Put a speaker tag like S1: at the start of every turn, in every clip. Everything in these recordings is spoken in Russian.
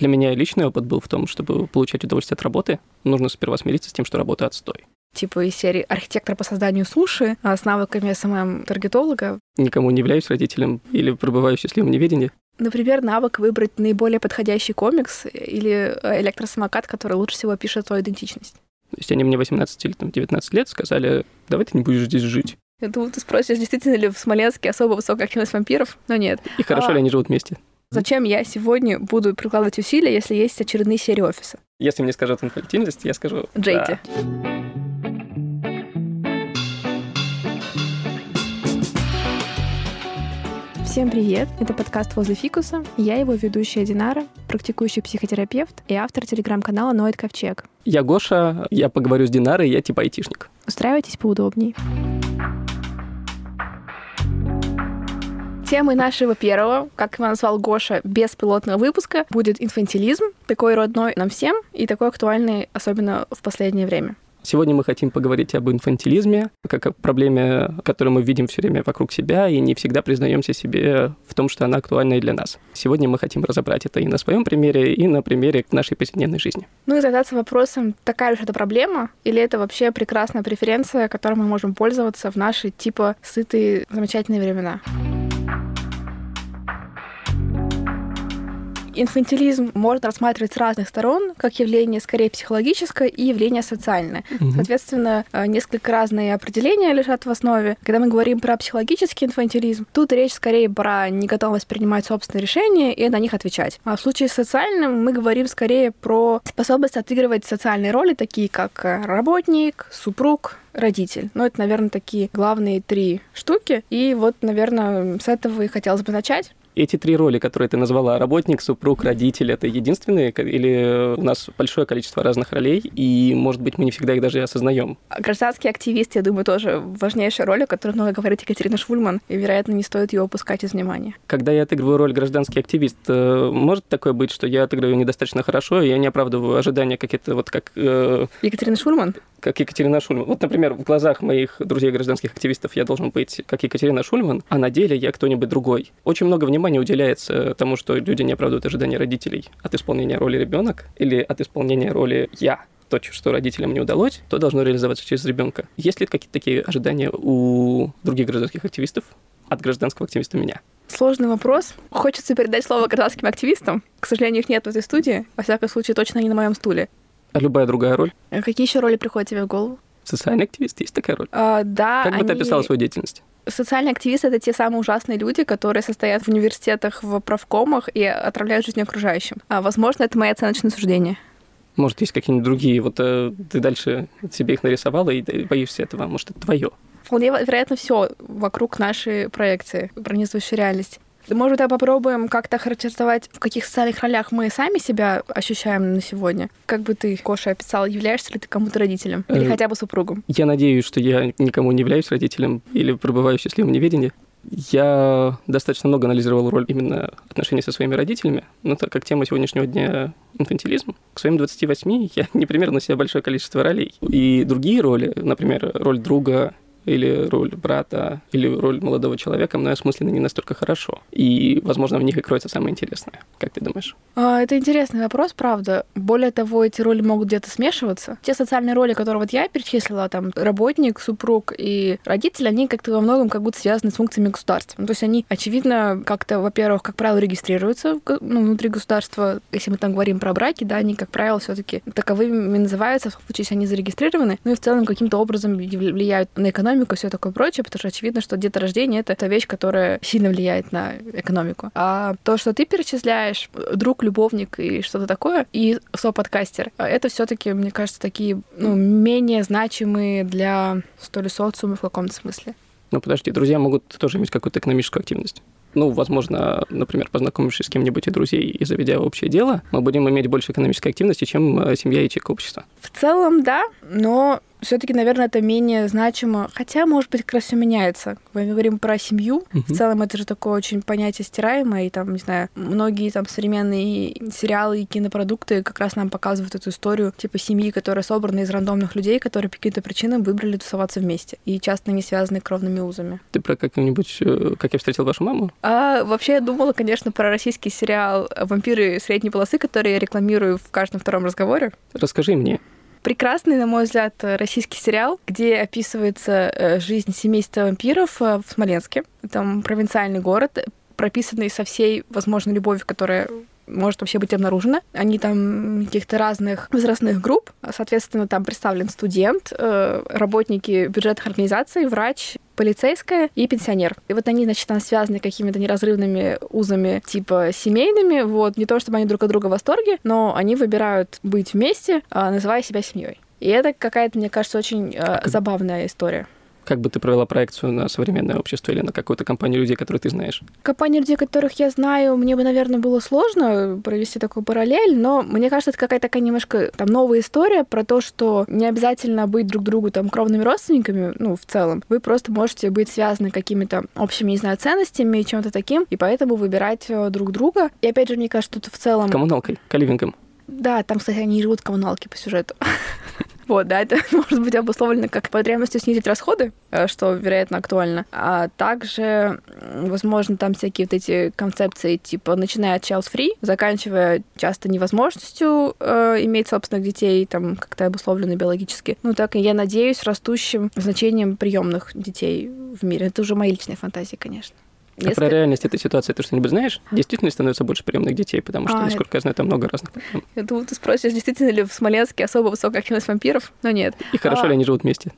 S1: Для меня личный опыт был в том, чтобы получать удовольствие от работы, нужно сперва смириться с тем, что работа отстой.
S2: Типа из серии архитектор по созданию суши а с навыками SMM-таргетолога.
S1: Никому не являюсь родителем или пребываю в счастливом неведении.
S2: Например, навык выбрать наиболее подходящий комикс или э, электросамокат, который лучше всего пишет твою идентичность.
S1: То есть они мне 18 или там, 19 лет сказали, давай ты не будешь здесь жить.
S2: Я думаю, ты спросишь, действительно ли в Смоленске особо высокая активность вампиров, но нет.
S1: И хорошо а... ли они живут вместе?
S2: Зачем я сегодня буду прикладывать усилия, если есть очередные серии офиса?
S1: Если мне скажут инфантильность, я скажу...
S2: Джейти. Да. Всем привет! Это подкаст «Возле фикуса». Я его ведущая Динара, практикующий психотерапевт и автор телеграм-канала «Ноет Ковчег».
S1: Я Гоша, я поговорю с Динарой, я типа айтишник.
S2: Устраивайтесь поудобнее. Темой нашего первого, как его назвал Гоша, беспилотного выпуска будет инфантилизм, такой родной нам всем и такой актуальный, особенно в последнее время.
S1: Сегодня мы хотим поговорить об инфантилизме, как о проблеме, которую мы видим все время вокруг себя, и не всегда признаемся себе в том, что она актуальна и для нас. Сегодня мы хотим разобрать это и на своем примере, и на примере нашей повседневной жизни.
S2: Ну и задаться вопросом, такая же это проблема, или это вообще прекрасная преференция, которой мы можем пользоваться в наши типа сытые замечательные времена. Инфантилизм можно рассматривать с разных сторон, как явление скорее психологическое и явление социальное. Угу. Соответственно, э, несколько разные определения лежат в основе. Когда мы говорим про психологический инфантилизм, тут речь скорее про неготовность принимать собственные решения и на них отвечать. А в случае с социальным мы говорим скорее про способность отыгрывать социальные роли, такие как э, работник, супруг, родитель. Ну, это, наверное, такие главные три штуки. И вот, наверное, с этого и хотелось бы начать
S1: эти три роли, которые ты назвала, работник, супруг, родитель, это единственные? Или у нас большое количество разных ролей, и, может быть, мы не всегда их даже осознаем?
S2: Гражданский активист, я думаю, тоже важнейшая роль, о которой много говорит Екатерина Швульман, и, вероятно, не стоит ее упускать из внимания.
S1: Когда я отыгрываю роль гражданский активист, э, может такое быть, что я отыгрываю недостаточно хорошо, и я не оправдываю ожидания какие-то вот как...
S2: Э... Екатерина Шульман?
S1: как Екатерина Шульман. Вот, например, в глазах моих друзей гражданских активистов я должен быть как Екатерина Шульман, а на деле я кто-нибудь другой. Очень много внимания уделяется тому, что люди не оправдывают ожидания родителей от исполнения роли ребенок или от исполнения роли я то, что родителям не удалось, то должно реализоваться через ребенка. Есть ли какие-то такие ожидания у других гражданских активистов от гражданского активиста меня?
S2: Сложный вопрос. Хочется передать слово гражданским активистам. К сожалению, их нет в этой студии. Во всяком случае, точно не на моем стуле.
S1: А любая другая роль?
S2: А какие еще роли приходят тебе в голову?
S1: Социальный активист, есть такая роль?
S2: А, да.
S1: Как бы ты описала свою деятельность?
S2: Социальные активисты — это те самые ужасные люди, которые состоят в университетах, в правкомах и отравляют жизнь окружающим. А, возможно, это мои оценочные суждения.
S1: Может, есть какие-нибудь другие, вот э, ты дальше себе их нарисовала и боишься этого, может, это твое?
S2: Вполне вероятно, все вокруг нашей проекции, пронизывающей реальность. Может, давай попробуем как-то характеризовать, в каких социальных ролях мы сами себя ощущаем на сегодня? Как бы ты, Коша, описал, являешься ли ты кому-то родителем? Или э, хотя бы супругом?
S1: Я надеюсь, что я никому не являюсь родителем или пребываю в счастливом неведении. Я достаточно много анализировал роль именно отношений со своими родителями, но так как тема сегодняшнего дня инфантилизм, к своим 28 я не примерно на себя большое количество ролей. И другие роли, например, роль друга или роль брата, или роль молодого человека мной осмыслены не настолько хорошо. И, возможно, в них и кроется самое интересное. Как ты думаешь?
S2: А, это интересный вопрос, правда. Более того, эти роли могут где-то смешиваться. Те социальные роли, которые вот я перечислила, там, работник, супруг и родитель, они как-то во многом как будто связаны с функциями государства. Ну, то есть они, очевидно, как-то, во-первых, как правило, регистрируются ну, внутри государства. Если мы там говорим про браки, да, они, как правило, все таки таковыми называются, в случае, если они зарегистрированы, ну и в целом каким-то образом влияют на экономику экономику и все такое прочее, потому что очевидно, что деторождение — это та вещь, которая сильно влияет на экономику. А то, что ты перечисляешь, друг, любовник и что-то такое, и соподкастер, это все таки мне кажется, такие ну, менее значимые для, что ли, социума в каком-то смысле.
S1: Ну, подожди, друзья могут тоже иметь какую-то экономическую активность ну, возможно, например, познакомившись с кем-нибудь и друзей и заведя общее дело, мы будем иметь больше экономической активности, чем э, семья ячейка общества.
S2: В целом, да, но все-таки, наверное, это менее значимо. Хотя, может быть, как раз все меняется. Мы говорим про семью.
S1: Мгм.
S2: В целом, это же такое очень понятие стираемое. И там, не знаю, многие там современные сериалы и кинопродукты как раз нам показывают эту историю типа семьи, которая собрана из рандомных людей, которые по каким-то причинам выбрали тусоваться вместе. И часто не связаны кровными узами.
S1: Ты про как-нибудь э, «Как я встретил вашу маму»?
S2: А вообще я думала, конечно, про российский сериал «Вампиры средней полосы», который я рекламирую в каждом втором разговоре.
S1: Расскажи мне.
S2: Прекрасный, на мой взгляд, российский сериал, где описывается э, жизнь семейства вампиров э, в Смоленске. Там провинциальный город, прописанный со всей возможной любовью, которая может вообще быть обнаружена. Они там каких-то разных возрастных групп. Соответственно, там представлен студент, э, работники бюджетных организаций, врач, полицейская и пенсионер. И вот они, значит, там связаны какими-то неразрывными узами типа семейными. Вот не то, чтобы они друг от друга в восторге, но они выбирают быть вместе, а, называя себя семьей. И это какая-то, мне кажется, очень э, забавная история.
S1: Как бы ты провела проекцию на современное общество или на какую-то компанию людей, которые ты знаешь?
S2: Компании людей, которых я знаю, мне бы, наверное, было сложно провести такую параллель, но мне кажется, это какая-то такая немножко там новая история про то, что не обязательно быть друг другу там кровными родственниками, ну, в целом. Вы просто можете быть связаны какими-то общими, не знаю, ценностями и чем-то таким, и поэтому выбирать э, друг друга. И опять же, мне кажется, что в целом...
S1: Коммуналкой, каливингом.
S2: Да, там, кстати, они живут в коммуналке по сюжету. Вот, да, это может быть обусловлено как потребностью снизить расходы, э, что, вероятно, актуально. А также, возможно, там всякие вот эти концепции, типа, начиная от child-free, заканчивая часто невозможностью э, иметь собственных детей, там, как-то обусловлено биологически. Ну, так и я надеюсь, растущим значением приемных детей в мире. Это уже мои личные фантазии, конечно.
S1: А про реальность этой ситуации ты что-нибудь знаешь? Действительно становится больше приемных детей, потому что,
S2: А,
S1: насколько я знаю, там много разных проблем.
S2: Я думаю, ты спросишь, действительно ли в Смоленске особо высокая активность вампиров, но нет.
S1: И хорошо
S2: А.
S1: ли они живут вместе?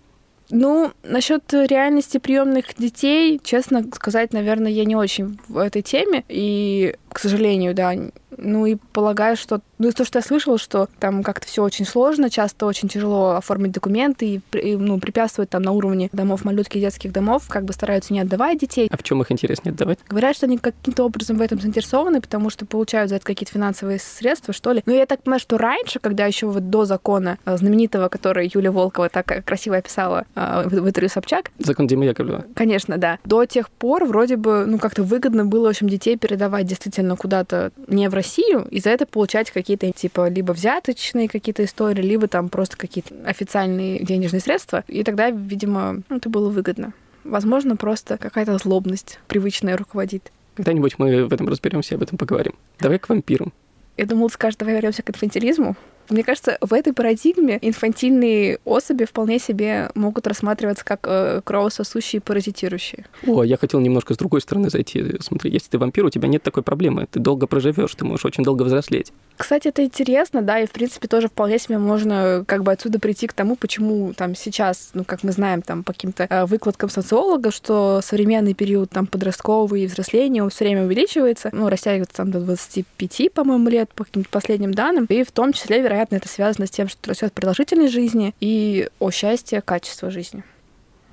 S2: Ну, насчет реальности приемных детей, честно сказать, наверное, я не очень в этой теме. И, к сожалению, да. Ну и полагаю, что... Ну, из того, что я слышала, что там как-то все очень сложно, часто очень тяжело оформить документы и, и, ну, препятствует там на уровне домов малютки и детских домов, как бы стараются не отдавать детей.
S1: А в чем их интереснее отдавать?
S2: Говорят, что они каким-то образом в этом заинтересованы, потому что получают за это какие-то финансовые средства, что ли. Но я так понимаю, что раньше, когда еще вот до закона э, знаменитого, который Юлия Волкова так э, красиво описала э, в в интервью Собчак,
S1: Закон Димы Яковлева.
S2: Конечно, да. До тех пор вроде бы, ну, как-то выгодно было, в общем, детей передавать действительно куда-то не в Россию, и за это получать какие-то, типа, либо взяточные какие-то истории, либо там просто какие-то официальные денежные средства. И тогда, видимо, ну, это было выгодно. Возможно, просто какая-то злобность привычная руководит.
S1: Когда-нибудь мы в этом разберемся и об этом поговорим. Давай к вампирам.
S2: Я думала, ты скажешь, давай вернемся к инфантилизму. Мне кажется, в этой парадигме инфантильные особи вполне себе могут рассматриваться как э, кровососущие и паразитирующие.
S1: О, я хотел немножко с другой стороны зайти. Смотри, если ты вампир, у тебя нет такой проблемы. Ты долго проживешь, ты можешь очень долго взрослеть.
S2: Кстати, это интересно, да, и, в принципе, тоже вполне себе можно как бы отсюда прийти к тому, почему там сейчас, ну, как мы знаем, там, по каким-то э, выкладкам социолога, что современный период там подростковый и взросления, он все время увеличивается, ну, растягивается там до 25, по-моему, лет, по каким-то последним данным, и в том числе, вероятно, это связано с тем, что растет продолжительность жизни и о счастье, качество жизни.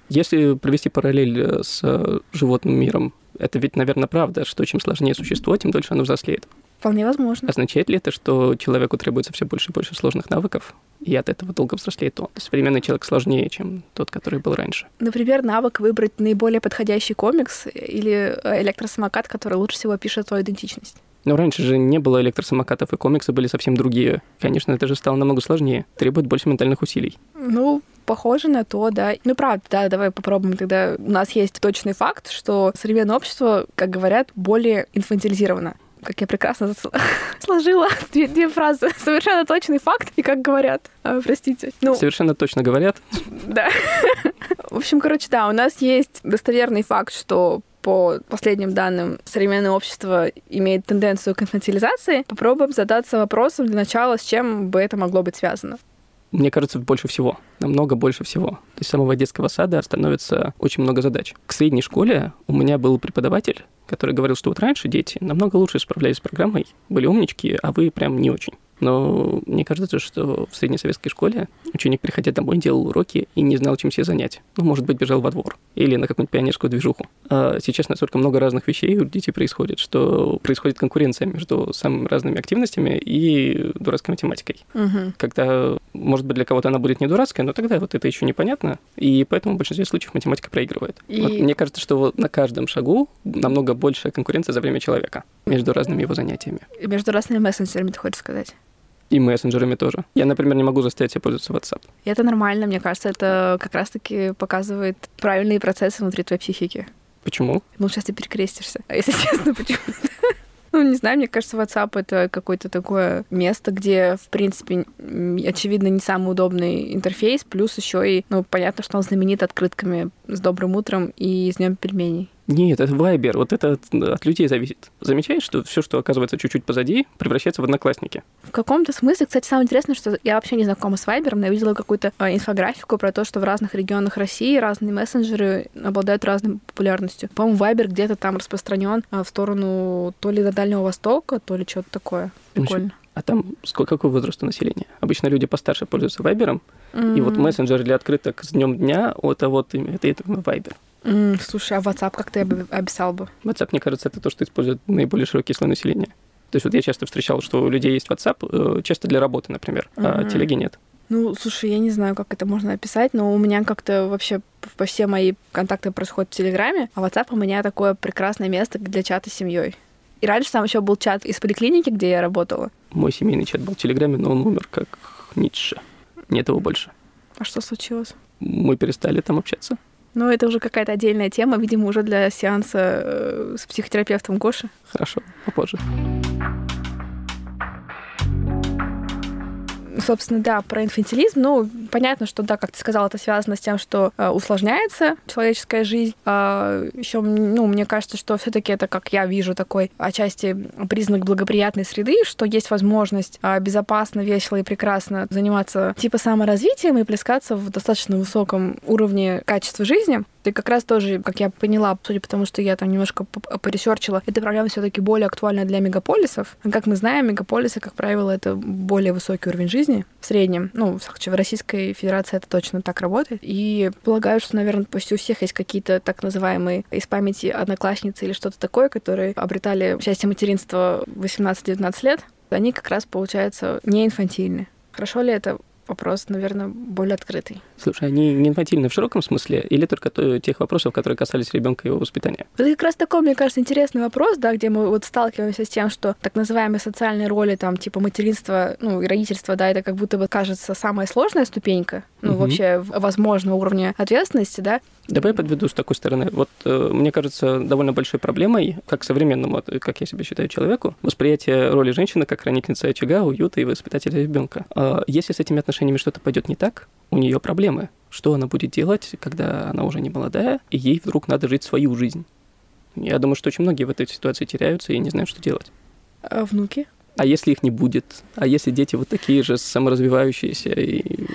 S1: Если провести параллель э, с э, животным миром, это ведь, наверное, правда, что чем сложнее существо, тем дольше оно взрослеет.
S2: Вполне возможно.
S1: Означает ли это, что человеку требуется все больше и больше сложных навыков, и от этого долго взрослеет он? Современный человек сложнее, чем тот, который был раньше.
S2: Например, навык выбрать наиболее подходящий комикс или э, электросамокат, который лучше всего пишет твою идентичность.
S1: Но раньше же не было электросамокатов, и комиксы были совсем другие. Конечно, это же стало намного сложнее, требует больше ментальных усилий.
S2: Ну, похоже на то, да. Ну, правда, да, давай попробуем тогда. У нас есть точный факт, что современное общество, как говорят, более инфантилизировано. Как я прекрасно сложила две, две фразы. Совершенно точный факт, и как говорят. А, простите. Ну,
S1: Совершенно точно говорят.
S2: да. В общем, короче, да, у нас есть достоверный факт, что по последним данным современное общество имеет тенденцию к инфантилизации. Попробуем задаться вопросом для начала, с чем бы это могло быть связано.
S1: Мне кажется, больше всего, намного больше всего. То есть с самого детского сада становится очень много задач. К средней школе у меня был преподаватель, который говорил, что вот раньше дети намного лучше справлялись с программой, были умнички, а вы прям не очень. Но мне кажется, что в среднесоветской школе ученик, приходя домой, делал уроки и не знал, чем себя занять. Ну, может быть, бежал во двор или на какую-нибудь пионерскую движуху. А сейчас настолько много разных вещей у детей происходит, что происходит конкуренция между самыми разными активностями и дурацкой математикой.
S2: Угу.
S1: Когда, может быть, для кого-то она будет не дурацкая, но тогда вот это еще непонятно, и поэтому в большинстве случаев математика проигрывает.
S2: И-
S1: Вот мне кажется, что вот на каждом шагу намного большая конкуренция за время человека между разными его занятиями.
S2: Между разными мессенджерами, ты хочешь сказать?
S1: И мессенджерами тоже. Я, например, не могу заставить себя пользоваться WhatsApp.
S2: И это нормально, мне кажется, это как раз-таки показывает правильные процессы внутри твоей психики.
S1: Почему?
S2: Ну, сейчас ты перекрестишься. А если честно, почему Ну, не знаю, мне кажется, WhatsApp — это какое-то такое место, где, в принципе, очевидно, не самый удобный интерфейс, плюс еще и, ну, понятно, что он знаменит открытками с добрым утром и с днем пельменей.
S1: Нет, это Viber. Вот это от, от людей зависит. Замечаешь, что все, что оказывается чуть-чуть позади, превращается в одноклассники.
S2: В каком-то смысле, кстати, самое интересное, что я вообще не знакома с Viber, но я видела какую-то а, инфографику про то, что в разных регионах России разные мессенджеры обладают разной популярностью. По-моему, Viber где-то там распространен а, в сторону то ли до Дальнего Востока, то ли что-то такое. Прикольно.
S1: А там сколько, какой возраст у населения? Обычно люди постарше пользуются Вайбером, и вот мессенджер для открыток с днем дня, это вот им- это, это Viber.
S2: М, Слушай, а WhatsApp как ты описал бы?
S1: WhatsApp, мне кажется, это то, что использует наиболее широкий слой населения. То есть вот я часто встречал, что у людей есть WhatsApp, э, часто для работы, например, а
S2: Мгм.
S1: телеги нет.
S2: Ну, слушай, я не знаю, как это можно описать, но у меня как-то вообще по все мои контакты происходят в Телеграме, а WhatsApp у меня такое прекрасное место для чата с семьей. И раньше там еще был чат из поликлиники, где я работала.
S1: Мой семейный чат был в Телеграме, но он умер как Ницше. Нет его больше.
S2: А что случилось?
S1: Мы перестали там общаться.
S2: Ну, это уже какая-то отдельная тема, видимо, уже для сеанса э, с психотерапевтом Гоши.
S1: Хорошо, попозже.
S2: Собственно, да, про инфантилизм. Ну, понятно, что, да, как ты сказала, это связано с тем, что э, усложняется человеческая жизнь. еще, ну, мне кажется, что все таки это, как я вижу, такой отчасти признак благоприятной среды, что есть возможность а, безопасно, весело и прекрасно заниматься типа саморазвитием и плескаться в достаточно высоком уровне качества жизни. Ты как раз тоже, как я поняла, судя по тому, что я там немножко поресерчила, эта проблема все таки более актуальна для мегаполисов. Как мы знаем, мегаполисы, как правило, это более высокий уровень жизни в среднем. Ну, в в Российской Федерации это точно так работает. И полагаю, что, наверное, почти у всех есть какие-то так называемые из памяти одноклассницы или что-то такое, которые обретали счастье материнства в 18-19 лет. Они как раз, получается, не инфантильны. Хорошо ли это? Вопрос, наверное, более открытый.
S1: Слушай, они не инфантильны в широком смысле или только то- тех вопросов, которые касались ребенка и его воспитания?
S2: Это как раз такой, мне кажется, интересный вопрос, да, где мы вот сталкиваемся с тем, что так называемые социальные роли, там, типа материнство, ну, и родительство, да, это как будто бы кажется самая сложная ступенька, ну,
S1: Мгм.
S2: вообще возможного уровня ответственности, да.
S1: Давай я подведу с такой стороны. Вот э, мне кажется довольно большой проблемой, как современному, э, как я себя считаю, человеку, восприятие роли женщины как хранительницы очага, уюта и воспитателя ребенка. А если с этими отношениями что-то пойдет не так, у нее проблемы. Что она будет делать, когда она уже не молодая, и ей вдруг надо жить свою жизнь? Я думаю, что очень многие в этой ситуации теряются и не знают, что делать.
S2: А внуки?
S1: А если их не будет? А если дети вот такие же саморазвивающиеся и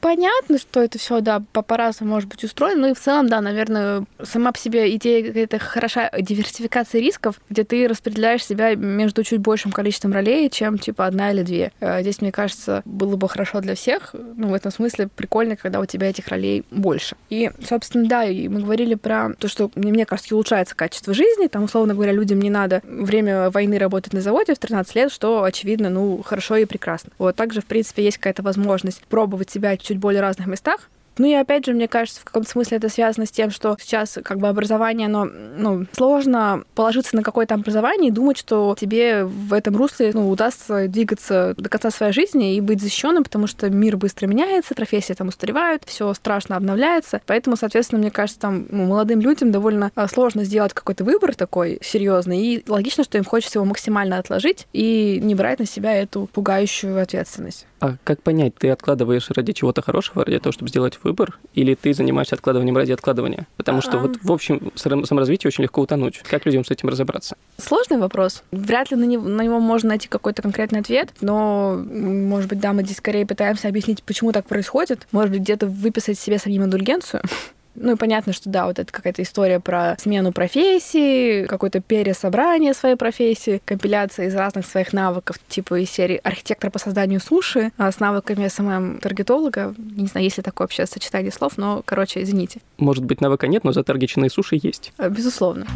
S2: Понятно, что это все, да, по- по-разному может быть устроено, но и в целом, да, наверное, сама по себе идея какая-то хороша диверсификация рисков, где ты распределяешь себя между чуть большим количеством ролей, чем типа одна или две. Э, Здесь, мне кажется, было бы хорошо для всех. Ну, в этом смысле прикольно, когда у тебя этих ролей больше. И, собственно, да, и мы говорили про то, что, мне, кажется, улучшается качество жизни. Там, условно говоря, людям не надо время войны работать на заводе в 13 лет, что, очевидно, ну, хорошо и прекрасно. Вот также, в принципе, есть какая-то возможность пробовать себя чуть более разных местах. Ну и опять же, мне кажется, в каком-то смысле это связано с тем, что сейчас как бы образование, оно, ну, сложно положиться на какое-то образование и думать, что тебе в этом русле, ну, удастся двигаться до конца своей жизни и быть защищенным, потому что мир быстро меняется, профессии там устаревают, все страшно обновляется. Поэтому, соответственно, мне кажется, там ну, молодым людям довольно а, сложно сделать какой-то выбор такой серьезный. И логично, что им хочется его максимально отложить и не брать на себя эту пугающую ответственность.
S1: А как понять, ты откладываешь ради чего-то хорошего, ради того, чтобы сделать выбор, или ты занимаешься откладыванием ради откладывания? Потому что вот в общем сам- саморазвитии очень легко утонуть. Как людям с этим разобраться?
S2: Сложный вопрос. Вряд ли на него, на него можно найти какой-то конкретный ответ, но, может быть, да, мы здесь скорее пытаемся объяснить, почему так происходит. Может быть, где-то выписать себе самим индульгенцию. Ну и понятно, что да, вот это какая-то история про смену профессии, какое-то пересобрание своей профессии, компиляция из разных своих навыков, типа из серии архитектор по созданию суши, а с навыками SMM-таргетолога. Не знаю, есть ли такое вообще сочетание слов, но, короче, извините.
S1: Может быть, навыка нет, но затаргеченные суши есть.
S2: Э, безусловно.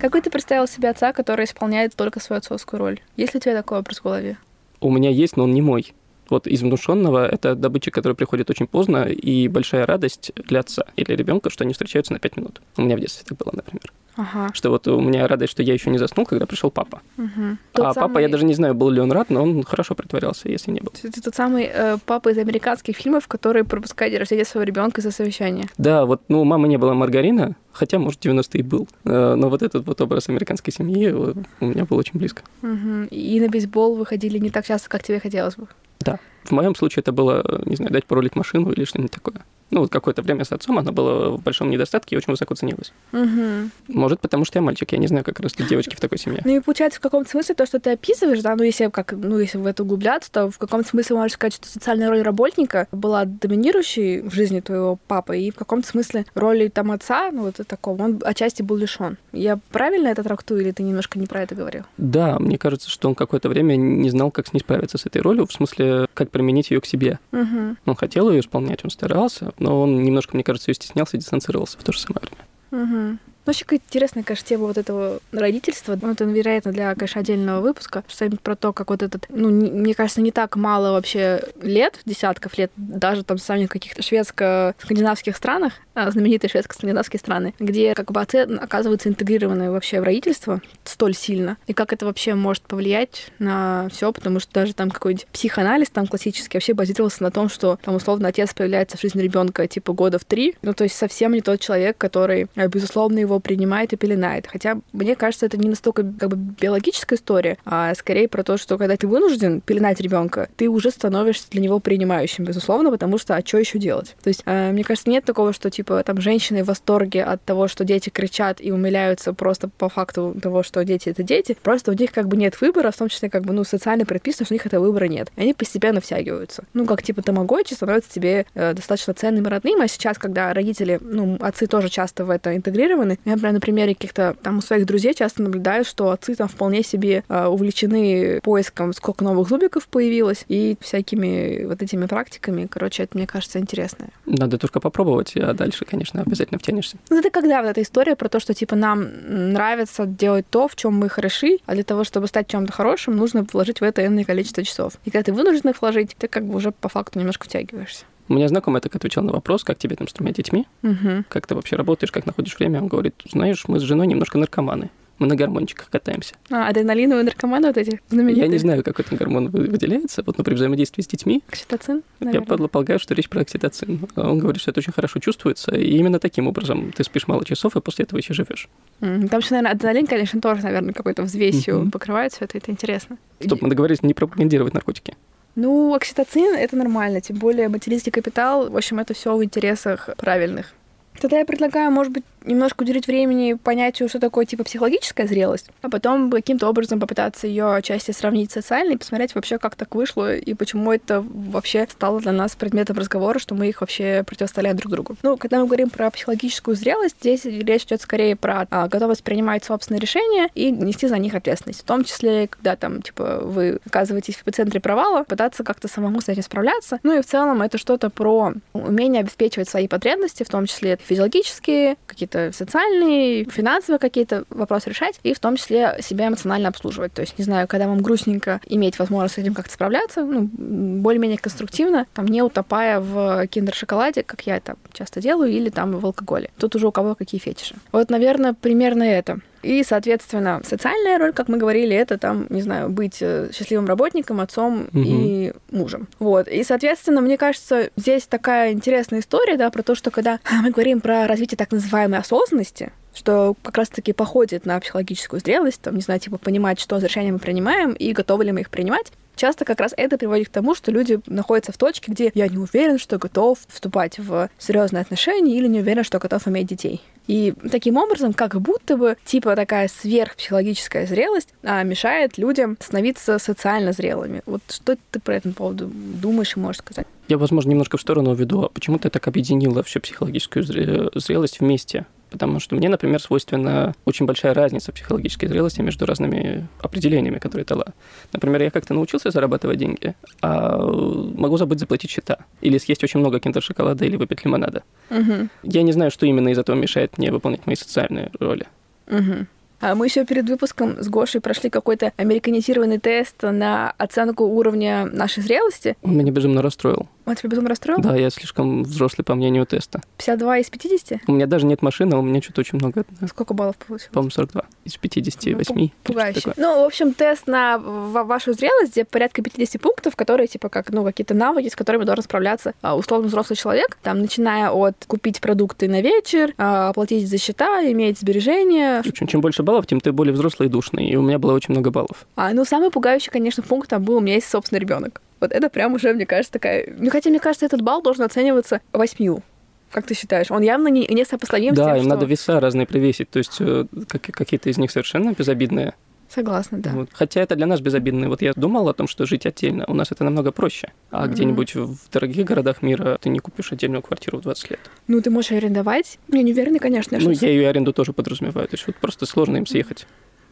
S2: Как ты представил себе отца, который исполняет только свою отцовскую роль? Есть ли у тебя такой образ в голове?
S1: У меня есть, но он не мой. Вот из внушенного это добытчик, который приходит очень поздно, и большая радость для отца или ребенка, что они встречаются на пять минут. У меня в детстве так было, например.
S2: Ага.
S1: Что вот у меня радость, что я еще не заснул, когда пришел папа.
S2: Угу.
S1: а самый... папа, я даже не знаю, был ли он рад, но он хорошо притворялся, если не был.
S2: Это тот самый э, папа из американских фильмов, который пропускает день рождения своего ребенка за совещание.
S1: Да, вот, ну, у мамы не было маргарина, хотя, может, 90-й был. Э, но вот этот вот образ американской семьи у меня был очень близко.
S2: Угу. И на бейсбол выходили не так часто, как тебе хотелось бы.
S1: Да. В моем случае это было, не знаю, дать порулить машину или что-нибудь такое. Ну, вот какое-то время с отцом она была в большом недостатке и очень высоко ценилась.
S2: Угу.
S1: Может, потому что я мальчик, я не знаю, как растут девочки в такой семье.
S2: Ну и получается, в каком-то смысле то, что ты описываешь, да, ну если как, ну если в это углубляться, то в каком-то смысле можно сказать, что социальная роль работника была доминирующей в жизни твоего папы, и в каком-то смысле роли там отца, ну вот такого, он отчасти был лишен. Я правильно это трактую, или ты немножко не про это говорил?
S1: Да, мне кажется, что он какое-то время не знал, как с ней справиться с этой ролью, в смысле, как применить ее к себе.
S2: Угу.
S1: Он хотел ее исполнять, он старался, но он немножко, мне кажется, ее стеснялся и дистанцировался в то же самое время.
S2: Угу. Ну, вообще, какая интересная, конечно, тема вот этого родительства. Ну, это, вероятно, для, конечно, отдельного выпуска. Что-нибудь про то, как вот этот... Ну, не, мне кажется, не так мало вообще лет, десятков лет, даже там в каких-то шведско-скандинавских странах, а, знаменитые шведско-скандинавские страны, где как бы отцы оказываются интегрированы вообще в родительство столь сильно. И как это вообще может повлиять на все, потому что даже там какой-нибудь психоанализ там классический вообще базировался на том, что там условно отец появляется в жизни ребенка типа года в три. Ну, то есть совсем не тот человек, который, э, безусловно, его его принимает и пеленает. Хотя, мне кажется, это не настолько как бы биологическая история, а скорее про то, что когда ты вынужден пеленать ребенка, ты уже становишься для него принимающим, безусловно, потому что а что еще делать? То есть, э, мне кажется, нет такого, что типа там женщины в восторге от того, что дети кричат и умиляются просто по факту того, что дети это дети. Просто у них как бы нет выбора, в том числе как бы ну социально предписано, что у них этого выбора нет. И они постепенно втягиваются. Ну, как типа тамагочи становится тебе э, достаточно ценным и родным, а сейчас, когда родители, ну, отцы тоже часто в это интегрированы, я, например, на примере каких-то там у своих друзей часто наблюдаю, что отцы там вполне себе э, увлечены поиском, сколько новых зубиков появилось, и всякими вот этими практиками. Короче, это, мне кажется, интересно.
S1: Надо только попробовать, а дальше, конечно, обязательно втянешься.
S2: Ну, это когда вот эта история про то, что, типа, нам нравится делать то, в чем мы хороши, а для того, чтобы стать чем-то хорошим, нужно вложить в это энное количество часов. И когда ты вынужден их вложить, ты как бы уже по факту немножко втягиваешься.
S1: У меня знакомый так отвечал на вопрос, как тебе там с тремя детьми,
S2: угу.
S1: как ты вообще работаешь, как находишь время. Он говорит, знаешь, мы с женой немножко наркоманы. Мы на гормончиках катаемся.
S2: А, адреналиновые наркоманы вот эти знаменитые?
S1: Я не знаю, как этот гормон выделяется. Вот, но при взаимодействии с детьми...
S2: Окситоцин,
S1: наверное. Я полагаю, что речь про окситоцин. Он говорит, что это очень хорошо чувствуется, и именно таким образом ты спишь мало часов, и после этого еще живешь.
S2: Mm, там еще, наверное, адреналин, конечно, тоже, наверное, какой-то взвесью mm-hmm. покрывает все это, это интересно.
S1: Стоп, мы договорились не пропагандировать наркотики.
S2: Ну, окситоцин это нормально, тем более материнский капитал, в общем, это все в интересах правильных. Тогда я предлагаю, может быть, немножко уделить времени понятию, что такое типа психологическая зрелость, а потом каким-то образом попытаться ее отчасти сравнить с социальной посмотреть вообще, как так вышло и почему это вообще стало для нас предметом разговора, что мы их вообще противостояем друг другу. Ну, когда мы говорим про психологическую зрелость, здесь речь идет скорее про а, готовность принимать собственные решения и нести за них ответственность. В том числе, когда там, типа, вы оказываетесь в эпицентре провала, пытаться как-то самому с этим справляться. Ну и в целом это что-то про умение обеспечивать свои потребности, в том числе физиологические, какие-то социальные, финансовые какие-то вопросы решать, и в том числе себя эмоционально обслуживать. То есть, не знаю, когда вам грустненько, иметь возможность с этим как-то справляться, ну, более-менее конструктивно, там, не утопая в киндер-шоколаде, как я это часто делаю, или там в алкоголе. Тут уже у кого какие фетиши. Вот, наверное, примерно это. И, соответственно, социальная роль, как мы говорили, это там, не знаю, быть э, счастливым работником, отцом угу. и мужем. Вот. И, соответственно, мне кажется, здесь такая интересная история, да, про то, что когда мы говорим про развитие так называемой осознанности, что как раз-таки походит на психологическую зрелость, там, не знаю, типа понимать, что за решения мы принимаем и готовы ли мы их принимать. Часто как раз это приводит к тому, что люди находятся в точке, где я не уверен, что готов вступать в серьезные отношения или не уверен, что готов иметь детей. И таким образом, как будто бы, типа такая сверхпсихологическая зрелость а, мешает людям становиться социально зрелыми. Вот что ты по этому поводу думаешь и можешь сказать?
S1: Я, возможно, немножко в сторону уведу. А почему ты так объединила всю психологическую зрелость вместе? Потому что мне, например, свойственна очень большая разница психологической зрелости между разными определениями, которые дала. Например, я как-то научился зарабатывать деньги, а могу забыть заплатить счета. Или съесть очень много киндер-шоколада, или выпить лимонада.
S2: Угу.
S1: Я не знаю, что именно из этого мешает мне выполнять мои социальные роли.
S2: Угу. А мы еще перед выпуском с Гошей прошли какой-то американизированный тест на оценку уровня нашей зрелости.
S1: Он меня безумно расстроил.
S2: Он тебя безумно расстроил?
S1: Да, я слишком взрослый по мнению теста.
S2: 52 из 50?
S1: У меня даже нет машины, а у меня что-то очень много.
S2: Сколько баллов получилось?
S1: По-моему, 42 из 58. Ну,
S2: пугающе. Ну, в общем, тест на вашу зрелость, где порядка 50 пунктов, которые, типа, как, ну, какие-то навыки, с которыми должен справляться а, условно взрослый человек. Там, начиная от купить продукты на вечер, а, оплатить за счета, иметь сбережения.
S1: Чем, чем больше баллов, тем ты более взрослый и душный. И у меня было очень много баллов.
S2: А, ну, самый пугающий, конечно, пункт там был, у меня есть собственный ребенок. Вот это прям уже, мне кажется, такая... Ну, хотя, мне кажется, этот балл должен оцениваться восьмью. Как ты считаешь? Он явно не, не сопоставим
S1: да,
S2: с тем,
S1: им
S2: что...
S1: надо веса разные привесить. То есть э, какие-то из них совершенно безобидные.
S2: Согласна, да.
S1: Вот. Хотя это для нас безобидно. Вот я думал о том, что жить отдельно. У нас это намного проще. А mm-hmm. где-нибудь в дорогих городах мира ты не купишь отдельную квартиру в 20 лет.
S2: Ну, ты можешь арендовать. Я не уверена, конечно.
S1: Ну, я ее аренду тоже подразумеваю. То есть вот просто сложно им съехать.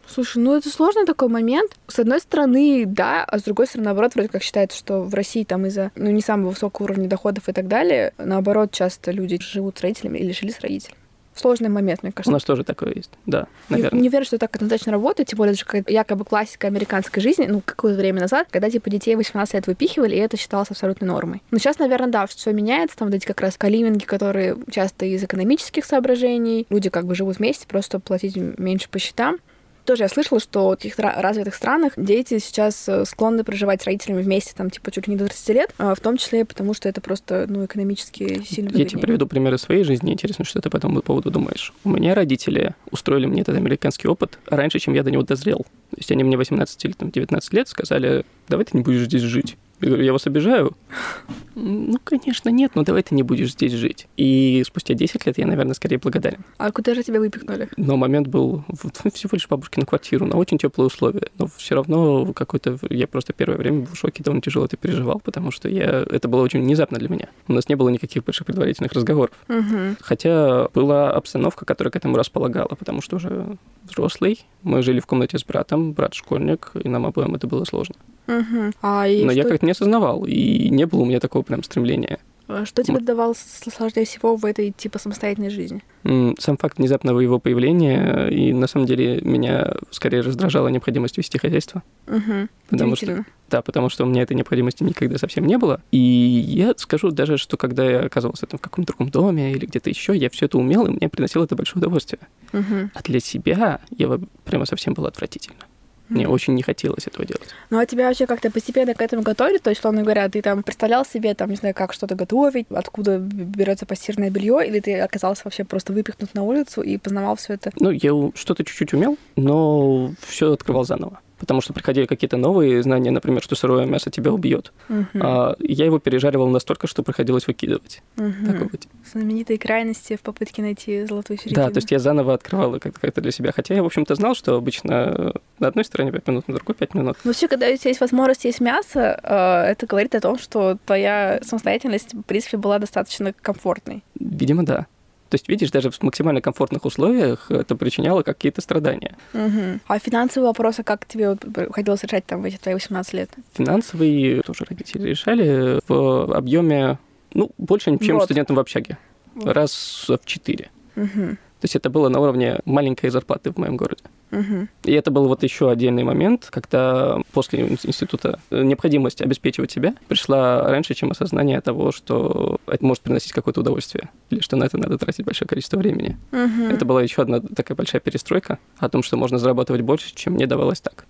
S2: Слушай, ну это сложный такой момент. С одной стороны, да, а с другой стороны, наоборот, вроде как считается, что в России там из-за ну, не самого высокого уровня доходов и так далее, наоборот, часто люди живут с родителями или жили с родителями. Сложный момент, мне кажется.
S1: У нас тоже такое есть, да, наверное.
S2: Не, не верю, что так однозначно работает, тем более, это же якобы классика американской жизни, ну, какое-то время назад, когда, типа, детей 18 лет выпихивали, и это считалось абсолютной нормой. Но сейчас, наверное, да, все меняется, там вот эти как раз калиминги, которые часто из экономических соображений, люди как бы живут вместе, просто платить меньше по счетам. Тоже я слышала, что в каких-то развитых странах дети сейчас э, склонны проживать с родителями вместе, там, типа, чуть ли не до 30 лет, а в том числе потому, что это просто, ну, экономически сильно
S1: Я тебе приведу примеры своей жизни. Интересно, что ты по этому поводу думаешь. У меня родители устроили мне этот американский опыт раньше, чем я до него дозрел. То есть они мне 18 или там, 19 лет сказали, давай ты не будешь здесь жить. Я говорю, я вас обижаю? Ну, конечно, нет, но давай ты не будешь здесь жить. И спустя 10 лет я, наверное, скорее благодарен.
S2: А куда же тебя выпихнули?
S1: Но момент был всего лишь бабушкину квартиру, на очень теплые условия. Но все равно какой-то... Я просто первое время был в шоке, довольно тяжело это переживал, потому что я... это было очень внезапно для меня. У нас не было никаких больших предварительных разговоров.
S2: Угу.
S1: Хотя была обстановка, которая к этому располагала, потому что уже взрослый. Мы жили в комнате с братом, брат школьник, и нам обоим это было сложно.
S2: Угу. А
S1: Но что... я как-то не осознавал, и не было у меня такого прям стремления.
S2: А что тебе давал сложнее всего в этой типа самостоятельной жизни?
S1: Сам факт внезапного его появления, и на самом деле меня скорее раздражала необходимость вести хозяйство.
S2: Угу.
S1: Потому что, да, потому что у меня этой необходимости никогда совсем не было. И я скажу даже, что когда я оказывался там в каком-то другом доме или где-то еще, я все это умел, и мне приносило это большое удовольствие.
S2: Угу.
S1: А для себя я прямо совсем было отвратительно. Мне очень не хотелось этого делать.
S2: Ну а тебя вообще как-то постепенно к этому готовили? То есть, условно говоря, ты там представлял себе, там, не знаю, как что-то готовить, откуда берется постирное белье, или ты оказался вообще просто выпихнут на улицу и познавал все это?
S1: Ну, я что-то чуть-чуть умел, но все открывал заново потому что приходили какие-то новые знания, например, что сырое мясо тебя убьет.
S2: Угу.
S1: А, я его пережаривал настолько, что приходилось выкидывать.
S2: Угу.
S1: Такое вот.
S2: Знаменитые крайности в попытке найти золотую середину.
S1: Да, то есть я заново открывал как-то для себя. Хотя я, в общем-то, знал, что обычно на одной стороне 5 минут, на другой 5 минут.
S2: Но все, когда у тебя есть возможность есть мясо, э, это говорит о том, что твоя самостоятельность, в принципе, была достаточно комфортной.
S1: Видимо, да. То есть, видишь, даже в максимально комфортных условиях это причиняло какие-то страдания.
S2: Угу. А финансовые вопросы как тебе приходилось решать там в эти твои 18 лет?
S1: Финансовые тоже родители решали в объеме, ну, больше, чем вот. студентам в общаге. Вот. Раз в четыре.
S2: Угу.
S1: То есть это было на уровне маленькой зарплаты в моем городе.
S2: Угу.
S1: И это был вот еще отдельный момент, когда после института необходимость обеспечивать себя пришла раньше, чем осознание того, что это может приносить какое-то удовольствие, или что на это надо тратить большое количество времени.
S2: Угу.
S1: Это была еще одна такая большая перестройка о том, что можно зарабатывать больше, чем мне давалось так.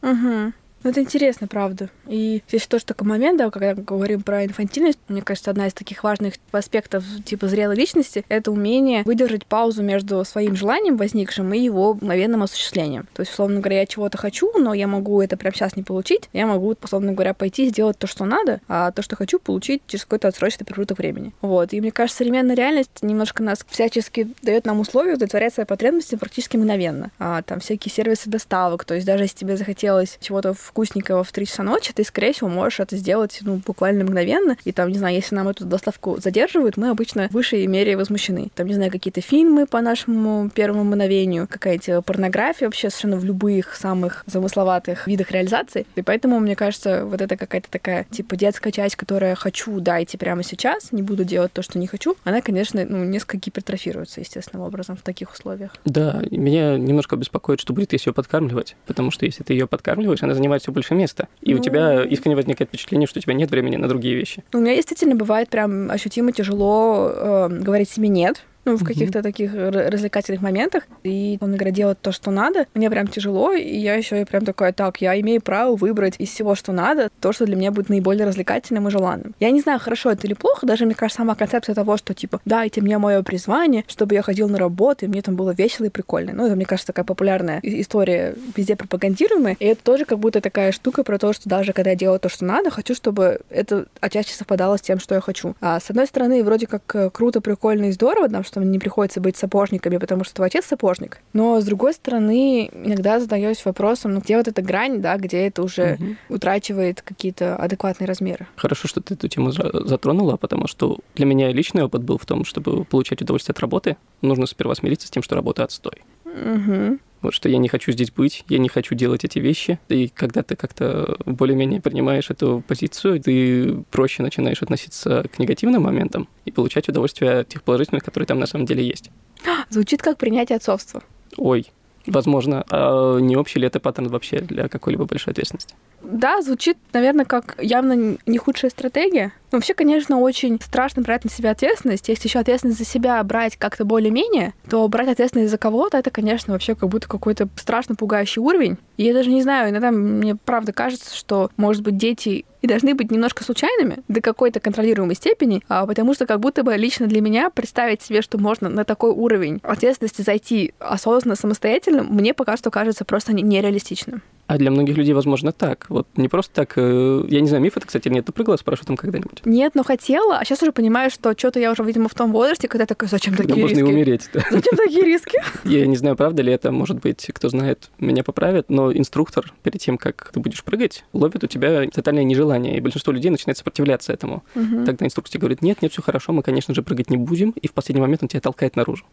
S2: Угу. Ну, это интересно, правда. И здесь тоже такой момент, да, когда говорим про инфантильность, мне кажется, одна из таких важных аспектов типа зрелой личности — это умение выдержать паузу между своим желанием возникшим и его мгновенным осуществлением. То есть, условно говоря, я чего-то хочу, но я могу это прямо сейчас не получить, я могу, условно говоря, пойти сделать то, что надо, а то, что хочу, получить через какой-то отсроченный промежуток времени. Вот. И мне кажется, современная реальность немножко нас всячески дает нам условия удовлетворять свои потребности практически мгновенно. А, там всякие сервисы доставок, то есть даже если тебе захотелось чего-то вкусненького в 3 часа ночи, ты, скорее всего, можешь это сделать ну, буквально мгновенно. И там, не знаю, если нам эту доставку задерживают, мы обычно в высшей мере возмущены. Там, не знаю, какие-то фильмы по нашему первому мгновению, какая-то порнография вообще совершенно в любых самых замысловатых видах реализации. И поэтому, мне кажется, вот это какая-то такая, типа, детская часть, которая хочу, дайте прямо сейчас, не буду делать то, что не хочу, она, конечно, ну, несколько гипертрофируется естественным образом в таких условиях.
S1: Да, меня немножко беспокоит, что будет, если ее подкармливать, потому что если ты ее подкармливаешь, она занимает все больше места, и ну... у тебя искренне возникает впечатление, что у тебя нет времени на другие вещи.
S2: У меня действительно бывает прям ощутимо тяжело э, говорить себе нет, ну, в каких-то таких развлекательных моментах. И, он говоря, делать то, что надо. Мне прям тяжело, и я еще и прям такая, так, я имею право выбрать из всего, что надо, то, что для меня будет наиболее развлекательным и желанным. Я не знаю, хорошо это или плохо, даже, мне кажется, сама концепция того, что, типа, дайте мне мое призвание, чтобы я ходил на работу, и мне там было весело и прикольно. Ну, это, мне кажется, такая популярная история, везде пропагандируемая. И это тоже как будто такая штука про то, что даже когда я делаю то, что надо, хочу, чтобы это отчасти совпадало с тем, что я хочу. А с одной стороны, вроде как э, круто, прикольно и здорово, там, что мне не приходится быть сапожниками, потому что твой отец сапожник. Но, с другой стороны, иногда задаюсь вопросом, ну, где вот эта грань, да, где это уже угу. утрачивает какие-то адекватные размеры.
S1: Хорошо, что ты эту тему затронула, потому что для меня личный опыт был в том, чтобы получать удовольствие от работы, нужно сперва смириться с тем, что работа отстой.
S2: Угу.
S1: Вот что я не хочу здесь быть, я не хочу делать эти вещи. И когда ты как-то более-менее принимаешь эту позицию, ты проще начинаешь относиться к негативным моментам и получать удовольствие от тех положительных, которые там на самом деле есть.
S2: Звучит как принятие отцовства.
S1: Ой, возможно. А не общий ли это паттерн вообще для какой-либо большой ответственности?
S2: Да, звучит, наверное, как явно не худшая стратегия. Вообще, конечно, очень страшно брать на себя ответственность. Если еще ответственность за себя брать как-то более-менее, то брать ответственность за кого-то, это, конечно, вообще как будто какой-то страшно пугающий уровень. И я даже не знаю, иногда мне правда кажется, что, может быть, дети и должны быть немножко случайными до какой-то контролируемой степени, а потому что как будто бы лично для меня представить себе, что можно на такой уровень ответственности зайти осознанно, самостоятельно, мне пока что кажется просто нереалистичным.
S1: А для многих людей, возможно, так. Вот не просто так. Э, я не знаю, миф это, кстати, нет. Ты прыгала с парашютом когда-нибудь?
S2: Нет, но хотела. А сейчас уже понимаю, что что-то я уже, видимо, в том возрасте, когда такой, зачем
S1: когда
S2: такие
S1: можно
S2: риски?
S1: и умереть. Да.
S2: Зачем такие риски?
S1: Я не знаю, правда ли это. Может быть, кто знает, меня поправит. Но инструктор, перед тем, как ты будешь прыгать, ловит у тебя тотальное нежелание. И большинство людей начинает сопротивляться этому.
S2: Угу.
S1: Тогда инструктор тебе говорит, нет, нет, все хорошо, мы, конечно же, прыгать не будем. И в последний момент он тебя толкает наружу.